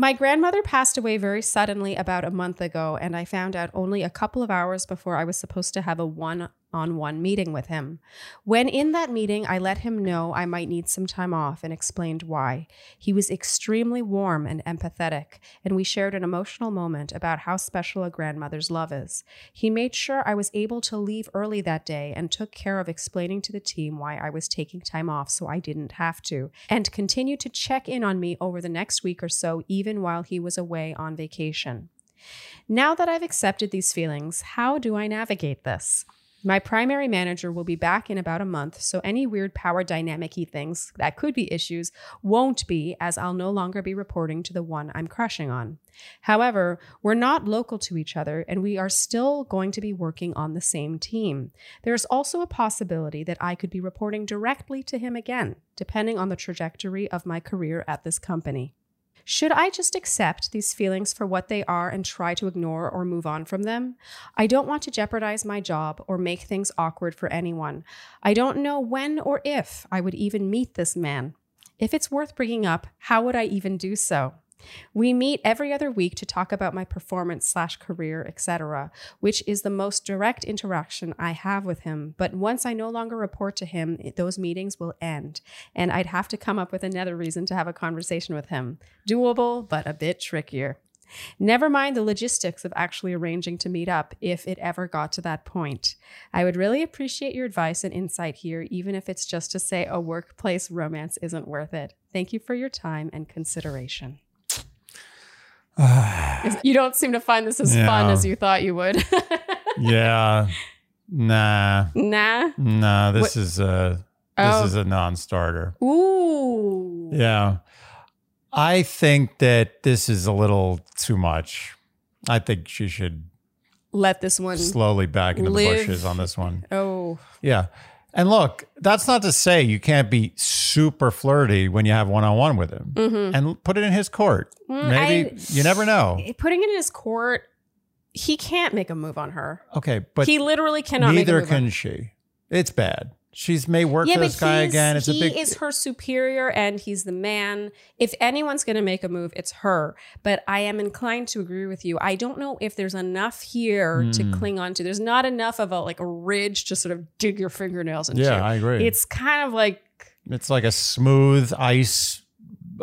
My grandmother passed away very suddenly about a month ago, and I found out only a couple of hours before I was supposed to have a one on one meeting with him. When in that meeting, I let him know I might need some time off and explained why. He was extremely warm and empathetic, and we shared an emotional moment about how special a grandmother's love is. He made sure I was able to leave early that day and took care of explaining to the team why I was taking time off so I didn't have to, and continued to check in on me over the next week or so, even while he was away on vacation. Now that I've accepted these feelings, how do I navigate this? My primary manager will be back in about a month, so any weird power dynamic things that could be issues won't be, as I'll no longer be reporting to the one I'm crushing on. However, we're not local to each other, and we are still going to be working on the same team. There's also a possibility that I could be reporting directly to him again, depending on the trajectory of my career at this company. Should I just accept these feelings for what they are and try to ignore or move on from them? I don't want to jeopardize my job or make things awkward for anyone. I don't know when or if I would even meet this man. If it's worth bringing up, how would I even do so? We meet every other week to talk about my performance slash career, etc., which is the most direct interaction I have with him. But once I no longer report to him, those meetings will end, and I'd have to come up with another reason to have a conversation with him. Doable, but a bit trickier. Never mind the logistics of actually arranging to meet up if it ever got to that point. I would really appreciate your advice and insight here, even if it's just to say a workplace romance isn't worth it. Thank you for your time and consideration. you don't seem to find this as Yeah. fun as you thought you would. yeah. Nah. nah. Nah. This is a this Oh. is a non-starter. Ooh. Yeah. I think that this is a little too much. I think she should Let this one. slowly back into live. the bushes on this one. oh. Yeah. And look, that's not to say you can't be super flirty when you have one on one with him and put it in his court. Maybe Mm-hmm. I- you never know. Putting it in his court, he can't make a move on her. Okay, but he literally cannot make a neither move on can she. It's bad. She's may work Yeah, for this guy again. It's he a big is her superior and he's the man. If anyone's going to make a move, it's her. But I am inclined to agree with you. I don't know if there's enough here Hmm. to cling on to. There's not enough of a like a ridge to sort of dig your fingernails into. Yeah, I agree. It's kind of like It's like a smooth ice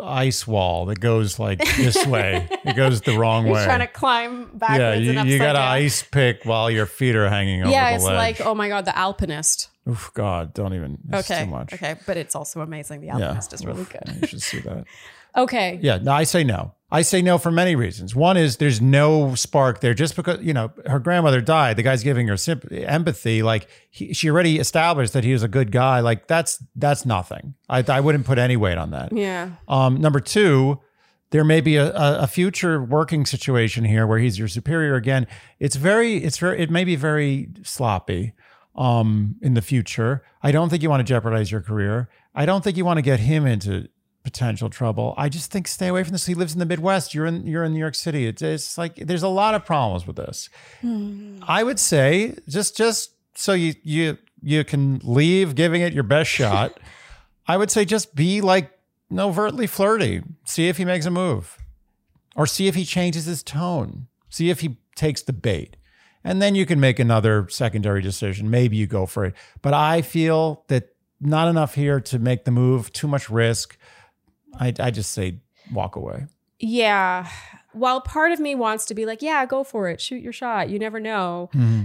ice wall that goes like this way. It goes the wrong you're way. trying to climb backwards yeah, you, you got to ice pick while your feet are hanging over Yeah, it's ledge. like oh my god, the alpinist. Oof, God, don't even. It's Okay, too much. okay, but it's also amazing. The Yeah. alpinist is really Oof, good. You should see that. Okay, Yeah, no, I say no. I say no for many reasons. One is there's no spark there just because, you know, her grandmother died. The guy's giving her sympathy, empathy. Like he, she already established that he was a good guy. Like that's, that's nothing. I, I wouldn't put any weight on that. Yeah. Um, number two, there may be a, a, future working situation here where he's your superior again. It's very, it's very, it may be very sloppy um, in the future. I don't think you want to jeopardize your career. I don't think you want to get him into potential trouble. I just think stay away from this. He lives in the Midwest. You're in you're in New York City. It's, it's like there's a lot of problems with this. Hmm. I would say just just so you you you can leave giving it your best shot. I would say just be like overtly flirty. See if he makes a move, or see if he changes his tone. See if he takes the bait. And then you can make another secondary decision. Maybe you go for it. But I feel that not enough here to make the move, too much risk. I, I just say walk away. Yeah. While part of me wants to be like, yeah, go for it, shoot your shot. You never know. Mm-hmm.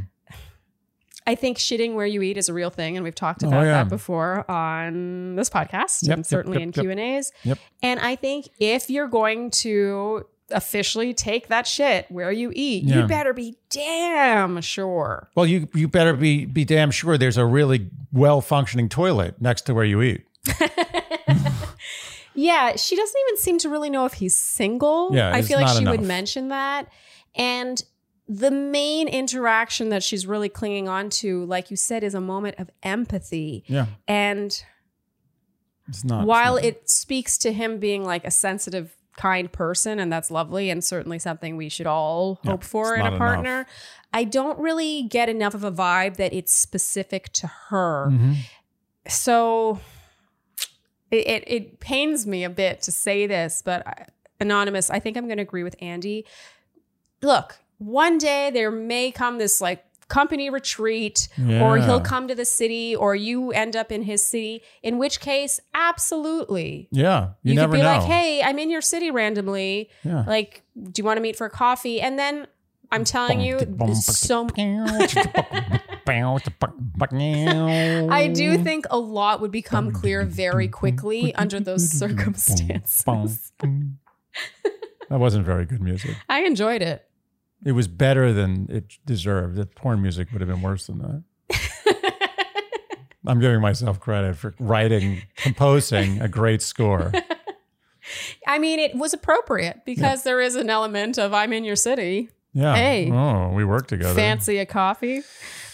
I think shitting where you eat is a real thing, and we've talked Oh, about yeah. that before on this podcast Yep, and certainly yep, in yep. Q and A's. Yep. And I think if you're going to officially take that shit where you eat, Yeah. you better be damn sure. Well, you you better be be damn sure there's a really well functioning toilet next to where you eat. Yeah, she doesn't even seem to really know if he's single. Yeah, I feel like she would mention that. And the main interaction that she's really clinging on to, like you said, is a moment of empathy. Yeah, And it's not. while it's not- it speaks to him being like a sensitive, kind person, and that's lovely and certainly something we should all Yeah, hope for in a enough. partner, I don't really get enough of a vibe that it's specific to her. Mhm. So it, it, it pains me a bit to say this, but I- anonymous, I think I'm going to agree with Andy. Look, one day there may come this like company retreat or he'll come to the city or you end up in his city in which case absolutely yeah, you, you, never could be know. like hey i'm in your city randomly yeah. like do you want to meet for coffee and then i'm telling you so I do think a lot would become clear very quickly under those circumstances. that wasn't very good music. I enjoyed it. It was better than it deserved. The porn music would have been worse than that. I'm giving myself credit for writing, composing a great score. I mean, it was appropriate because there is an element of I'm in your city, Yeah. Hey. Oh, we work together. fancy a coffee.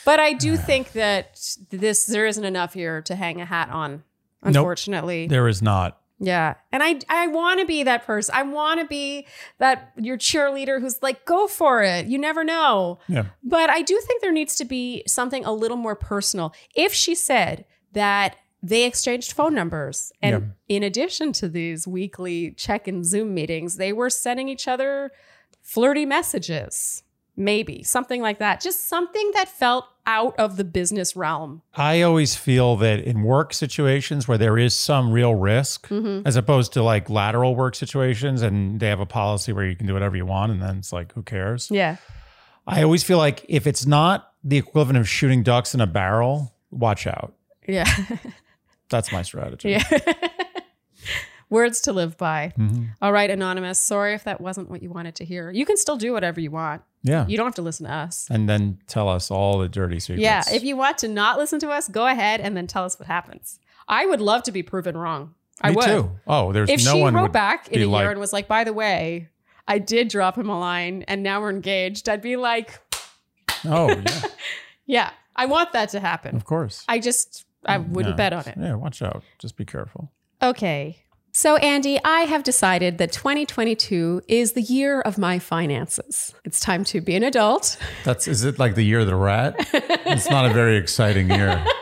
But I do think that this there isn't enough here to hang a hat on. Unfortunately, There is not. yeah. And I I want to be that person. I want to be that your cheerleader who's like, go for it. You never know. Yeah. But I do think there needs to be something a little more personal. If she said that they exchanged phone numbers, and in addition to these weekly check in Zoom meetings, they were sending each other flirty messages, maybe something like that. Just something that felt out of the business realm. I always feel that in work situations where there is some real risk, Mm-hmm. as opposed to like lateral work situations, and they have a policy where you can do whatever you want, and then it's like, who cares? Yeah. I always feel like if it's not the equivalent of shooting ducks in a barrel, watch out. Yeah. That's my strategy. yeah. Words to live by. Mm-hmm. All right, Anonymous. Sorry if that wasn't what you wanted to hear. You can still do whatever you want. Yeah. You don't have to listen to us. And then tell us all the dirty secrets. Yeah, if you want to not listen to us, go ahead and then tell us what happens. I would love to be proven wrong. I Me would. too. Oh, there's If no she one wrote back in a year like- and was like, "By the way, I did drop him a line, and now we're engaged," I'd be like, Oh, yeah, "Yeah, I want that to happen." of course. I just, I wouldn't Yeah. bet on it. Yeah, watch out. Just be careful. Okay. So, Andy, I have decided that 2022 is the year of my finances. It's time to be an adult. That's is it like the year of the rat? it's not a very exciting year.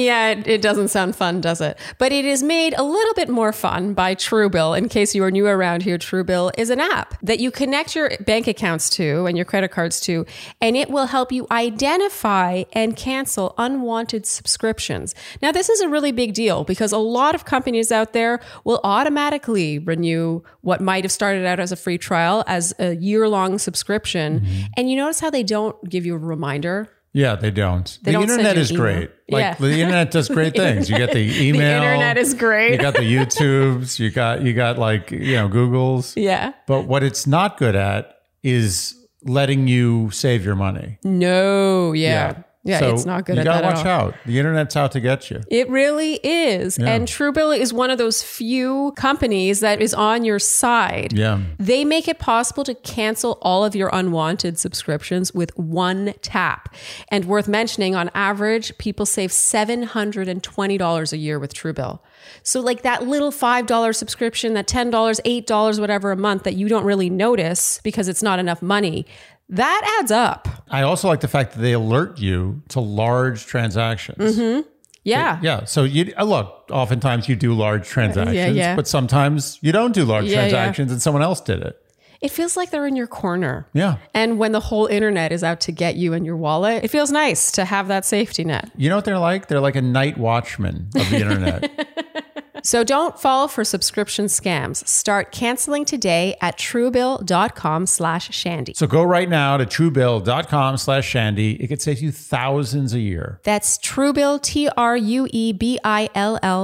Yeah, it, it doesn't sound fun, does it? But it is made a little bit more fun by Truebill. In case you are new around here, Truebill is an app that you connect your bank accounts to and your credit cards to, and it will help you identify and cancel unwanted subscriptions. Now, this is a really big deal because a lot of companies out there will automatically renew what might have started out as a free trial as a year long subscription. Mm-hmm. And you notice how they don't give you a reminder? Yeah, they don't. They the don't internet is email. great. Like Yeah. the internet does great things. You get the email. The internet is great. You got the YouTubes. You got you got like you know Google's. yeah. But what it's not good at is letting you save your money. No. Yeah. Yeah. So it's not good at that. you gotta watch out. The internet's out to get you. It really is. And Truebill is one of those few companies that is on your side. Yeah. They make it possible to cancel all of your unwanted subscriptions with one tap. And worth mentioning, on average, people save $720 a year with Truebill. So, like that little $5 subscription, that $10, $8, whatever a month that you don't really notice because it's not enough money, that adds up. I also like the fact that they alert you to large transactions. Yeah. Yeah. So you uh, look, oftentimes you do large transactions, yeah. but sometimes you don't do large Yeah, yeah. transactions and someone else did it. It feels like they're in your corner. Yeah. And when the whole internet is out to get you and your wallet, it feels nice to have that safety net. You know what they're like? They're like a night watchman of the internet. So don't fall for subscription scams. Start canceling today at truebill.com slash shandy. so go right now to truebill.com slash shandy. It could save you thousands a year. That's truebill, T-R-U-E-B-I-L-L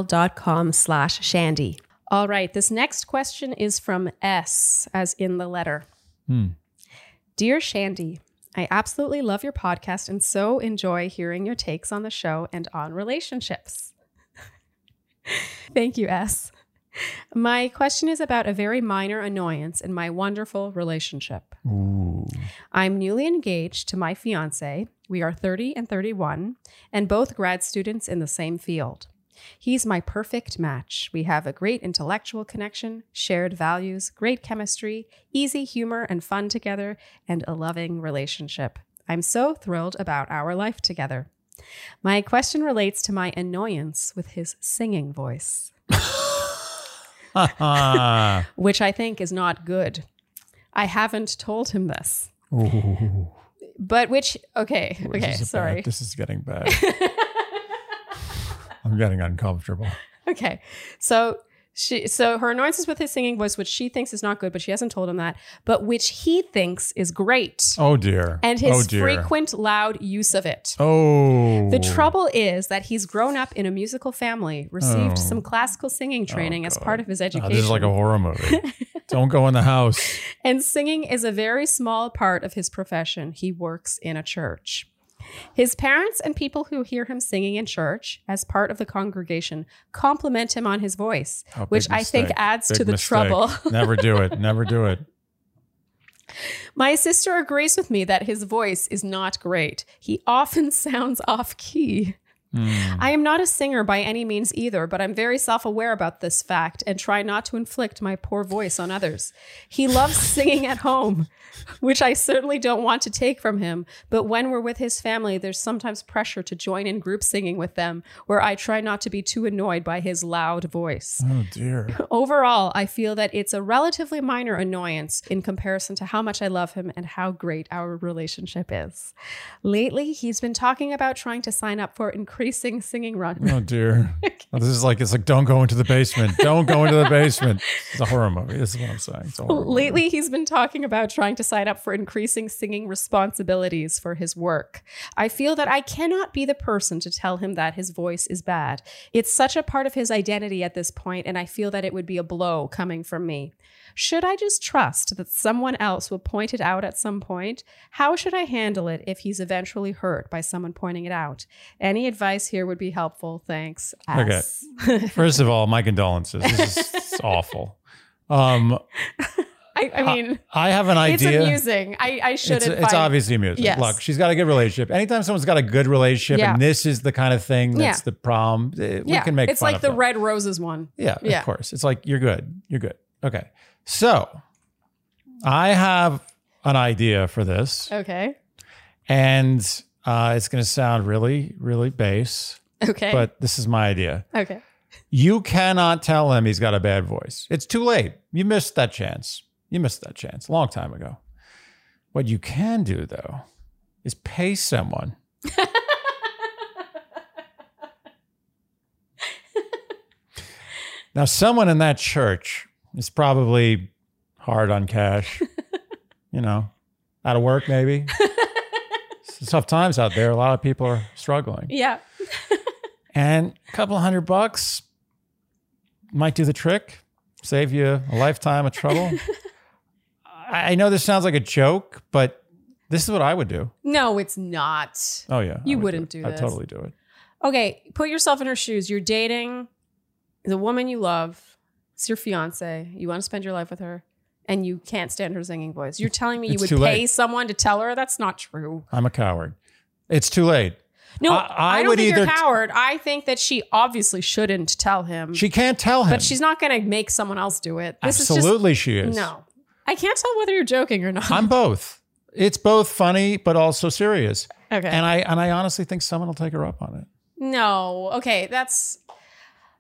dot com slash shandy. All right. This next question is from S, as in the letter. Hmm. Dear Shandy, I absolutely love your podcast and so enjoy hearing your takes on the show and on relationships. Thank you, S. My question is about a very minor annoyance in my wonderful relationship. I'm newly engaged to my fiance. We are 30 and 31, and both grad students in the same field. He's my perfect match. We have a great intellectual connection, shared values, great chemistry, easy humor and fun together, and a loving relationship. I'm so thrilled about our life together. My question relates to my annoyance with his singing voice, which I think is not good. I haven't told him this. Ooh. But which, okay, okay, This sorry. bad. This is getting bad. I'm getting uncomfortable. Okay. So she so her annoyances with his singing voice, which she thinks is not good, but she hasn't told him that, but which he thinks is great. Oh dear. And his oh dear. frequent loud use of it. Oh. The trouble is that he's grown up in a musical family, received Oh. some classical singing oh, training as part of his Oh, education. this is like a horror movie. Don't go in the house. and singing is a very small part of his profession. He works in a church. His parents and people who hear him singing in church as part of the congregation compliment him on his voice, Oh, which I think adds Big to the mistake. trouble. Never do it. Never do it. My sister agrees with me that his voice is not great. He often sounds off key. Hmm. I am not a singer by any means either, but I'm very self aware about this fact and try not to inflict my poor voice on others. He loves singing at home, which I certainly don't want to take from him, but when we're with his family, there's sometimes pressure to join in group singing with them, where I try not to be too annoyed by his loud voice. Oh dear. Overall, I feel that it's a relatively minor annoyance in comparison to how much I love him and how great our relationship is. Lately, he's been talking about trying to sign up for increasing singing run. Oh dear. Oh, this is like it's like don't go into the basement. Don't go into the basement. It's a horror movie. This is what I'm saying. Horror movie. Lately, he's been talking about trying to sign up for increasing singing responsibilities for his work. I feel that I cannot be the person to tell him that his voice is bad. It's such a part of his identity at this point, and I feel that it would be a blow coming from me. Should I just trust that someone else will point it out at some point? How should I handle it if he's eventually hurt by someone pointing it out? Any advice here would be helpful. Thanks. Okay. First of all, my condolences. This is awful. Um, I, I mean, I have an idea. it's amusing. I, I should It's, it's obviously amusing. Yes. Look, she's got a good relationship. Anytime someone's got a good relationship, Yeah. and this is the kind of thing that's Yeah. the problem, eh, we yeah, can make it's like the them. red roses one. Yeah, Yeah. of course. It's like you're good. You're good. Okay. So I have an idea for this, Okay. and uh, it's going to sound really, really base, Okay. but this is my idea. okay. You cannot tell him he's got a bad voice. It's too late. You missed that chance. You missed that chance a long time ago. What you can do, though, is pay someone. now, someone in that church is probably hard on cash, you know, out of work maybe. It's tough times out there. A lot of people are struggling. Yeah. And a couple hundred bucks might do the trick, save you a lifetime of trouble. I I know this sounds like a joke, but this is what I would do. No, it's not. Oh yeah, You I would wouldn't it. do I'd totally do it. Okay, put yourself in her shoes. You're dating the woman you love. It's your fiance. You want to spend your life with her, and you can't stand her singing voice. You're telling me you It's would too pay late. someone to tell her? That's not true. I'm a coward. It's too late. No, I- I, I don't would think you're a coward. I think that she obviously shouldn't tell him, She can't tell him. but she's not going to make someone else do it. This absolutely she is is. just no. I can't tell whether you're joking or not. I'm both. It's both funny but also serious. okay. And I and I honestly think someone will take her up on it. No. Okay, that's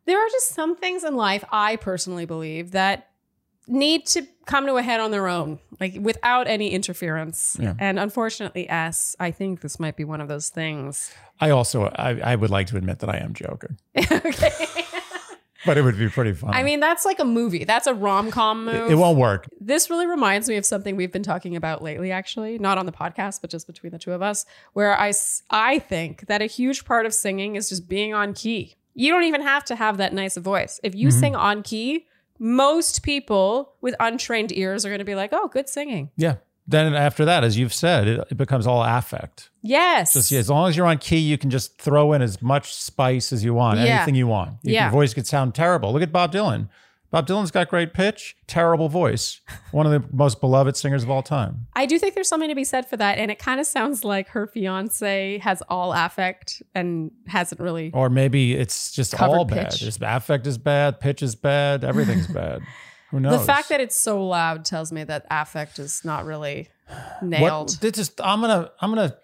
there are just some things in life I personally believe that need to come to a head on their own, like without any interference. Yeah. And unfortunately, S, I think this might be one of those things. I also I, I would like to admit that I am joking, okay. but it would be pretty fun. I mean, that's like a movie. That's a rom-com movie. it, it won't work. This really reminds me of something we've been talking about lately, actually, not on the podcast, but just between the two of us, where I, I think that a huge part of singing is just being on key. You don't even have to have that nice a voice. If you mm-hmm. sing on key, most people with untrained ears are going to be like, oh, good singing. Yeah. Then after that, as you've said, it, it becomes all affect. Yes. Just yeah, as long as you're on key, you can just throw in as much spice as you want, Yeah. anything you want. You- Yeah. Your voice could sound terrible. Look at Bob Dylan. Bob Dylan's got great pitch, terrible voice. One of the most beloved singers of all time. I do think there's something to be said for that. And it kind of sounds like her fiance has all affect and hasn't really. Or maybe it's just all bad. pitch. Just affect is bad, pitch is bad, everything's bad. Who knows? The fact that it's so loud tells me that affect is not really nailed. What, this is, I'm gonna I'm gonna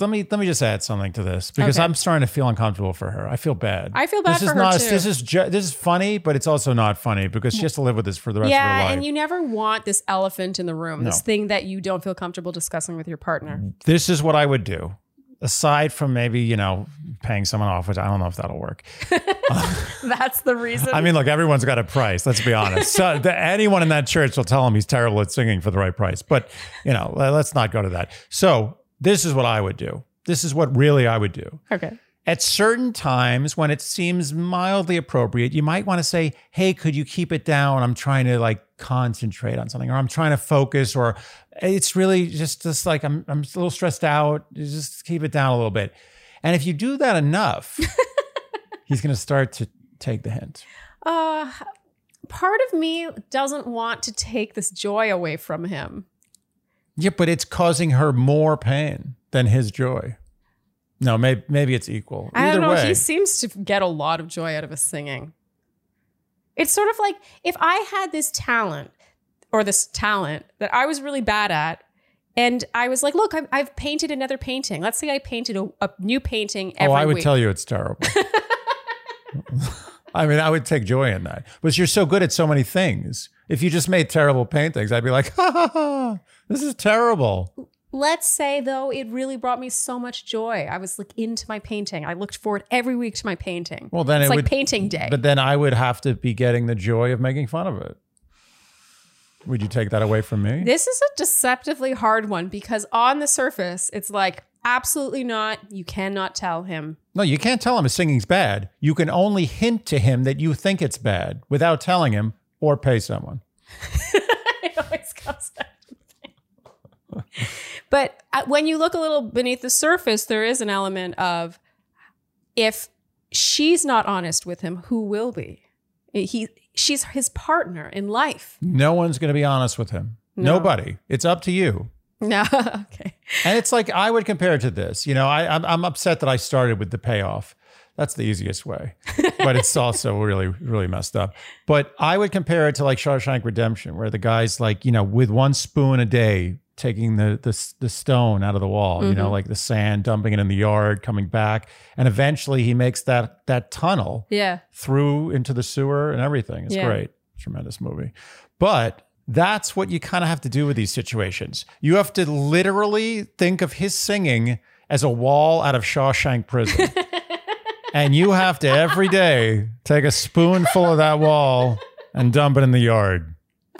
let me let me just add something to this because Okay. I'm starting to feel uncomfortable for her. I feel bad. I feel bad this for is her, not, too. This is ju- this is funny, but it's also not funny because she has to live with this for the rest of her life. Yeah, and you never want this elephant in the room, this thing that you don't feel comfortable discussing with your partner. this is what I would do. Aside from maybe you know paying someone off, which I don't know if that'll work. That's the reason. I mean, look, everyone's got a price. Let's be honest. So the, anyone in that church will tell him he's terrible at singing for the right price. But you know, let's not go to that. So this is what I would do. This is what really I would do. okay. At certain times when it seems mildly appropriate, you might want to say, Hey, could you keep it down? I'm trying to like concentrate on something, or I'm trying to focus, or it's really just, just like I'm, I'm a little stressed out. Just keep it down a little bit. And if you do that enough, he's going to start to take the hint. Uh, part of me doesn't want to take this joy away from him. Yeah, but it's causing her more pain than his joy. No, maybe maybe it's equal. I Either don't know. way, He seems to get a lot of joy out of his singing. It's sort of like if I had this talent or this talent that I was really bad at, and I was like, look, I've, I've painted another painting. Let's say I painted a, a new painting every oh, I would week. tell you it's terrible. I mean, I would take joy in that. But you're so good at so many things. If you just made terrible paintings, I'd be like, ha ha ha, this is terrible. Let's say though, it really brought me so much joy. I was like into my painting. I looked forward every week to my painting. Well, then it's it like would, painting day. But then I would have to be getting the joy of making fun of it. Would you take that away from me? This is a deceptively hard one because on the surface, it's like absolutely not. You cannot tell him. No, you can't tell him his singing's bad. You can only hint to him that you think it's bad without telling him or pay someone. it always comes back. but uh, when you look a little beneath the surface, there is an element of if she's not honest with him, who will be? He, she's his partner in life. No one's going to be honest with him. No. Nobody. It's up to you. No, okay. And it's like I would compare it to this. You know, I, I'm, I'm upset that I started with the payoff. That's the easiest way, but it's also really, really messed up. But I would compare it to like Shawshank Redemption, where the guy's like, you know, with one spoon a day, taking the the, the stone out of the wall, you know, mm-hmm. like the sand, dumping it in the yard, coming back, and eventually he makes that that tunnel Yeah. through into the sewer and everything. It's Yeah. great. Tremendous movie. But that's what you kind of have to do with these situations. You have to literally think of his singing as a wall out of Shawshank Prison. and you have to every day take a spoonful of that wall and dump it in the yard.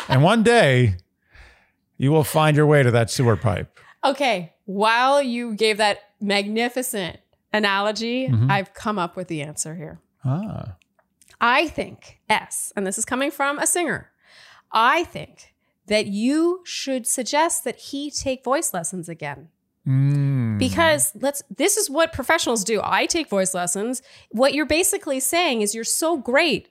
And one day you will find your way to that sewer pipe. Okay, while you gave that magnificent analogy, Mhm. I've come up with the answer here. Ah. I think, S, and this is coming from a singer, I think that you should suggest that he take voice lessons again. Mm. Because let's this is what professionals do. I take voice lessons. What you're basically saying is you're so great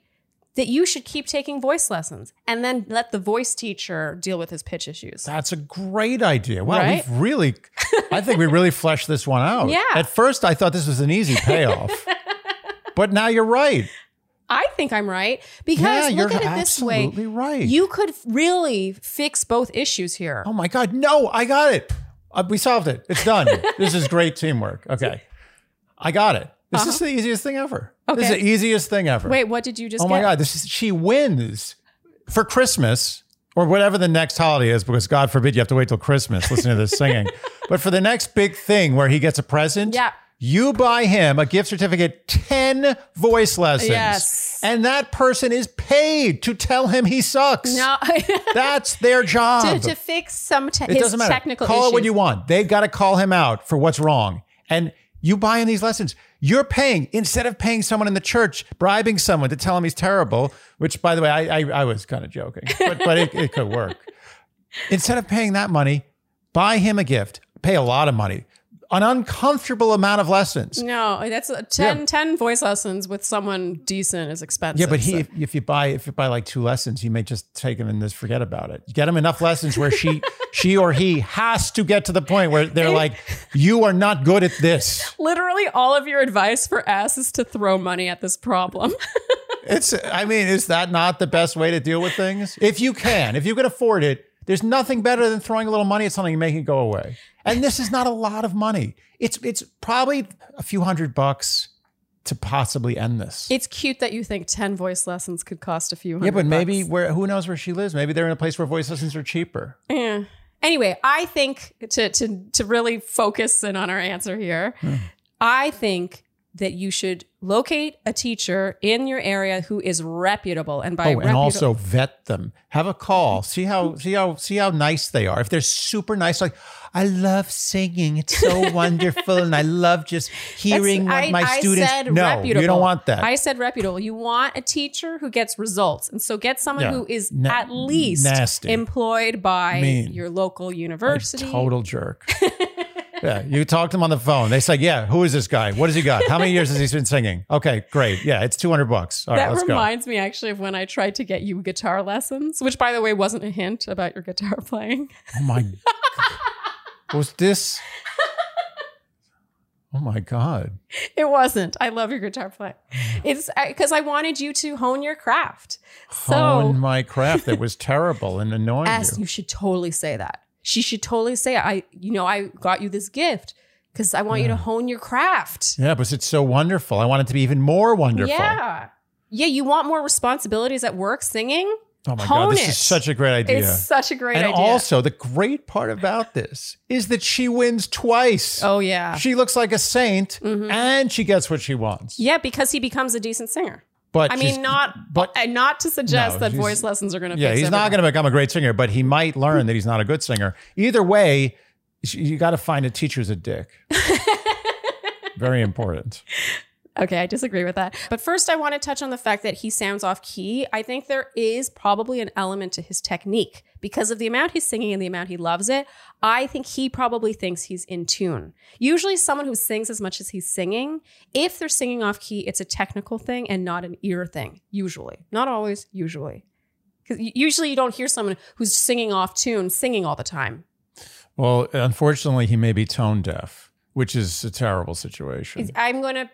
that you should keep taking voice lessons and then let the voice teacher deal with his pitch issues. That's a great idea. Wow, Right? we've really, I think we really fleshed this one out. Yeah. At first, I thought this was an easy payoff, but now you're right. I think I'm right because yeah, look at it this way. right. You could really fix both issues here. oh my God, no, I got it. Uh, we solved it. It's done. this is great teamwork. Okay, I got it. This is the easiest thing ever. This is Uh-huh. The easiest thing ever. Wait, what did you just Oh get? my God, this is she wins for Christmas or whatever the next holiday is, because God forbid you have to wait till Christmas listening to this singing. But for the next big thing where he gets a present, Yeah. You buy him a gift certificate, 10 voice lessons. Yes. And that person is paid to tell him he sucks. No, That's their job. to, to fix some te- it doesn't matter. technical call issues. it what you want. They've got to call him out for what's wrong. And you buy in these lessons. You're paying instead of paying someone in the church, bribing someone to tell him he's terrible. Which, by the way, I I, I was kind of joking, but but it, it could work. Instead of paying that money, buy him a gift. Pay a lot of money, an uncomfortable amount of lessons. No, that's a 10, Yeah. 10 voice lessons with someone decent is expensive. Yeah, but he so- if, if you buy if you buy like two lessons, you may just take him and just forget about it. Get him enough lessons where she she or he has to get to the point where they're like, you are not good at this. literally all of your advice for S is to throw money at this problem. It's I mean, is that not the best way to deal with things? If you can, if you can afford it, there's nothing better than throwing a little money at something and making it go away. And this is not a lot of money. It's it's probably a few hundred bucks to possibly end this. it's cute that you think 10 voice lessons could cost a few hundred yeah, but maybe bucks. where who knows where she lives? Maybe they're in a place where voice lessons are cheaper. Yeah. Anyway, I think to to to really focus in on our answer here, Hmm. I think that you should locate a teacher in your area who is reputable, and by Oh, and reputable, also vet them. Have a call. Mm-hmm. See how see how see how nice they are. If they're super nice, like I love singing. It's so wonderful, and I love just hearing what I, my I students. said no, reputable. you don't want that. I said reputable. You want a teacher who gets results, and so get someone Yeah. who is Na- at least nasty. employed by Mean. your local university. Total jerk. yeah, you talk to them on the phone. They say, "Yeah, who is this guy? What has he got? How many years has he been singing?" Okay, great. Yeah, it's two hundred bucks. All right, that let's go. reminds me actually of when I tried to get you guitar lessons, which by the way wasn't a hint about your guitar playing. Oh my! God. Was this? Oh my god! It wasn't. I love your guitar playing. Mm. It's because I wanted you to hone your craft. So Hone my craft that was terrible and annoying S, you. you should totally say that. She should totally say, I, you know, I got you this gift because I want you to hone your craft. Yeah, but it's so wonderful. I want it to be even more wonderful. Yeah. Yeah. You want more responsibilities at work singing? Oh my Hone god, this it. is such a great idea. It's such a great and idea. also, the great part about this is that she wins twice. oh, yeah. She looks like a saint, mm-hmm. and she gets what she wants. yeah, because he becomes a decent singer. But I mean, not, but and not to suggest No, that voice lessons are going to yeah, he's not going to become a great singer, but he might learn that he's not a good singer. Either way, you got to find a teacher who's a dick. Very important. Okay, I disagree with that. But first, I want to touch on the fact that he sounds off key. I think there is probably an element to his technique because of the amount he's singing and the amount he loves it. I think he probably thinks he's in tune. Usually, someone who sings as much as he's singing, if they're singing off key, it's a technical thing and not an ear thing. Usually, not always, usually. Because usually, you don't hear someone who's singing off tune singing all the time. Well, unfortunately, he may be tone deaf, which is a terrible situation. I'm going to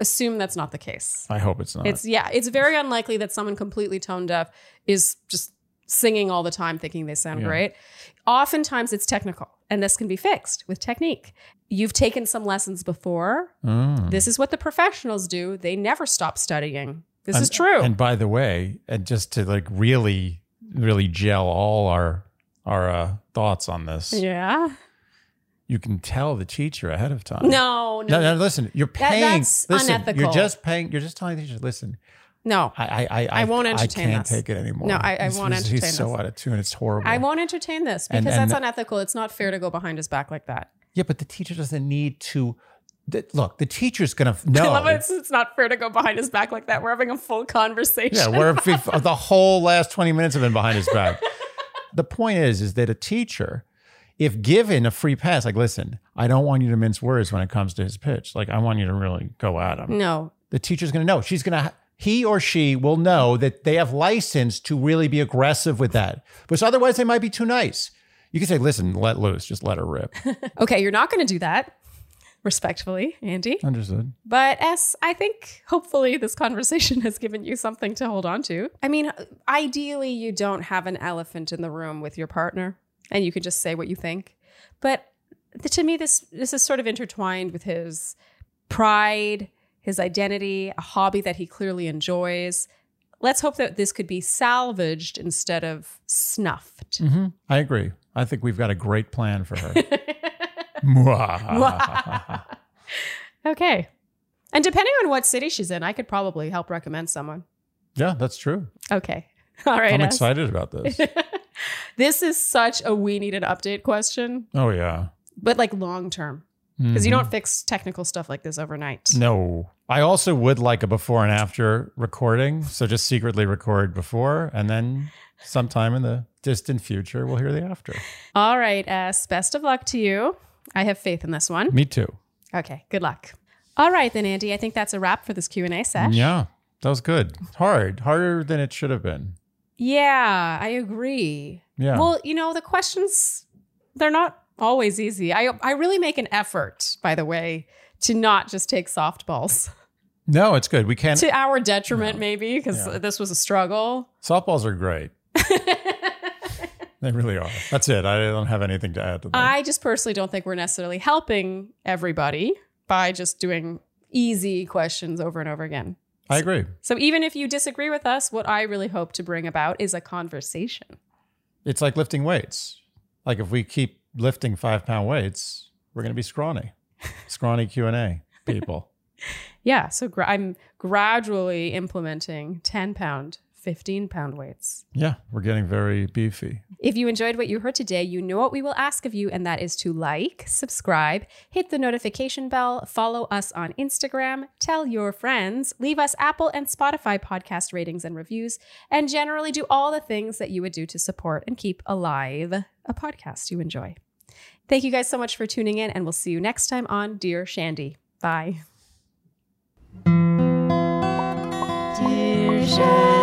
assume that's not the case. I hope it's not. It's yeah, it's very unlikely that someone completely tone deaf is just singing all the time thinking they sound Yeah. great. Oftentimes it's technical and this can be fixed with technique. You've taken some lessons before. Mm. This is what the professionals do. They never stop studying. This And- is true. And by the way, and just to like really, really gel all our our uh, thoughts on this, yeah. You can tell the teacher ahead of time. No, no. No, no, listen. You're That- paying. that's listen, unethical. you're just paying. You're just telling the teacher, listen. No, I I I, I won't entertain. I can't this. take it anymore. No, I- I He's- won't he's, entertain He's so out of tune. It's horrible. I won't entertain this because And- and that's unethical. It's not fair to go behind his back like that. yeah, but the teacher doesn't need to. Look, the teacher's gonna know. I it. It's, it's not fair to go behind his back like that. We're having a full conversation. Yeah, if the whole last 20 minutes have been behind his back. the point is, is that a teacher, if given a free pass, like, listen, I don't want you to mince words when it comes to his pitch. Like, I want you to really go at him. no, The teacher's going to know. She's going to, he or she will know that they have license to really be aggressive with that. Because otherwise, they might be too nice. You can say, listen, let loose, just let her rip. Okay, you're not going to do that. Respectfully, Andy. Understood. But S, I think hopefully this conversation has given you something to hold on to. I mean, ideally, you don't have an elephant in the room with your partner and you can just say what you think. But to me, this this is sort of intertwined with his pride, his identity, a hobby that he clearly enjoys. Let's hope that this could be salvaged instead of snuffed. hmm I agree. I think we've got a great plan for her. Okay. And depending on what city she's in, I could probably help recommend someone. yeah, that's true. Okay. All right. I'm excited about this. This is such a we need an update question, Oh, yeah. but like long term, because you Mhm. don't fix technical stuff like this overnight. No. I also would like a before and after recording. So just secretly record before and then sometime in the distant future we'll hear the after. All right, S. Best of luck to you. I have faith in this one. Me too. Okay. Good luck. All right, then, Andy. I think that's a wrap for this Q and A session. Yeah. That was good. Hard. Harder than it should have been. Yeah, I agree. Yeah. Well, you know, the questions they're not always easy. I I really make an effort, by the way, to not just take softballs. no, it's good. We can't. to our detriment, maybe, because Yeah. this was a struggle. Softballs are great. They really are. That's it. I don't have anything to add to that. I just personally don't think we're necessarily helping everybody by just doing easy questions over and over again. I agree. So even if you disagree with us, what I really hope to bring about is a conversation. It's like lifting weights. Like if we keep lifting five pound weights, we're going to be scrawny, scrawny Q and A people. Yeah, so gra- I'm gradually implementing 10 pound, 15 pound weights. Yeah, we're getting very beefy. If you enjoyed what you heard today, you know what we will ask of you, and that is to like, subscribe, hit the notification bell, follow us on Instagram, tell your friends, leave us Apple and Spotify podcast ratings and reviews, and generally do all the things that you would do to support and keep alive a podcast you enjoy. Thank you guys so much for tuning in, and we'll see you next time on Dear Shandy. Bye. Dear Shandy.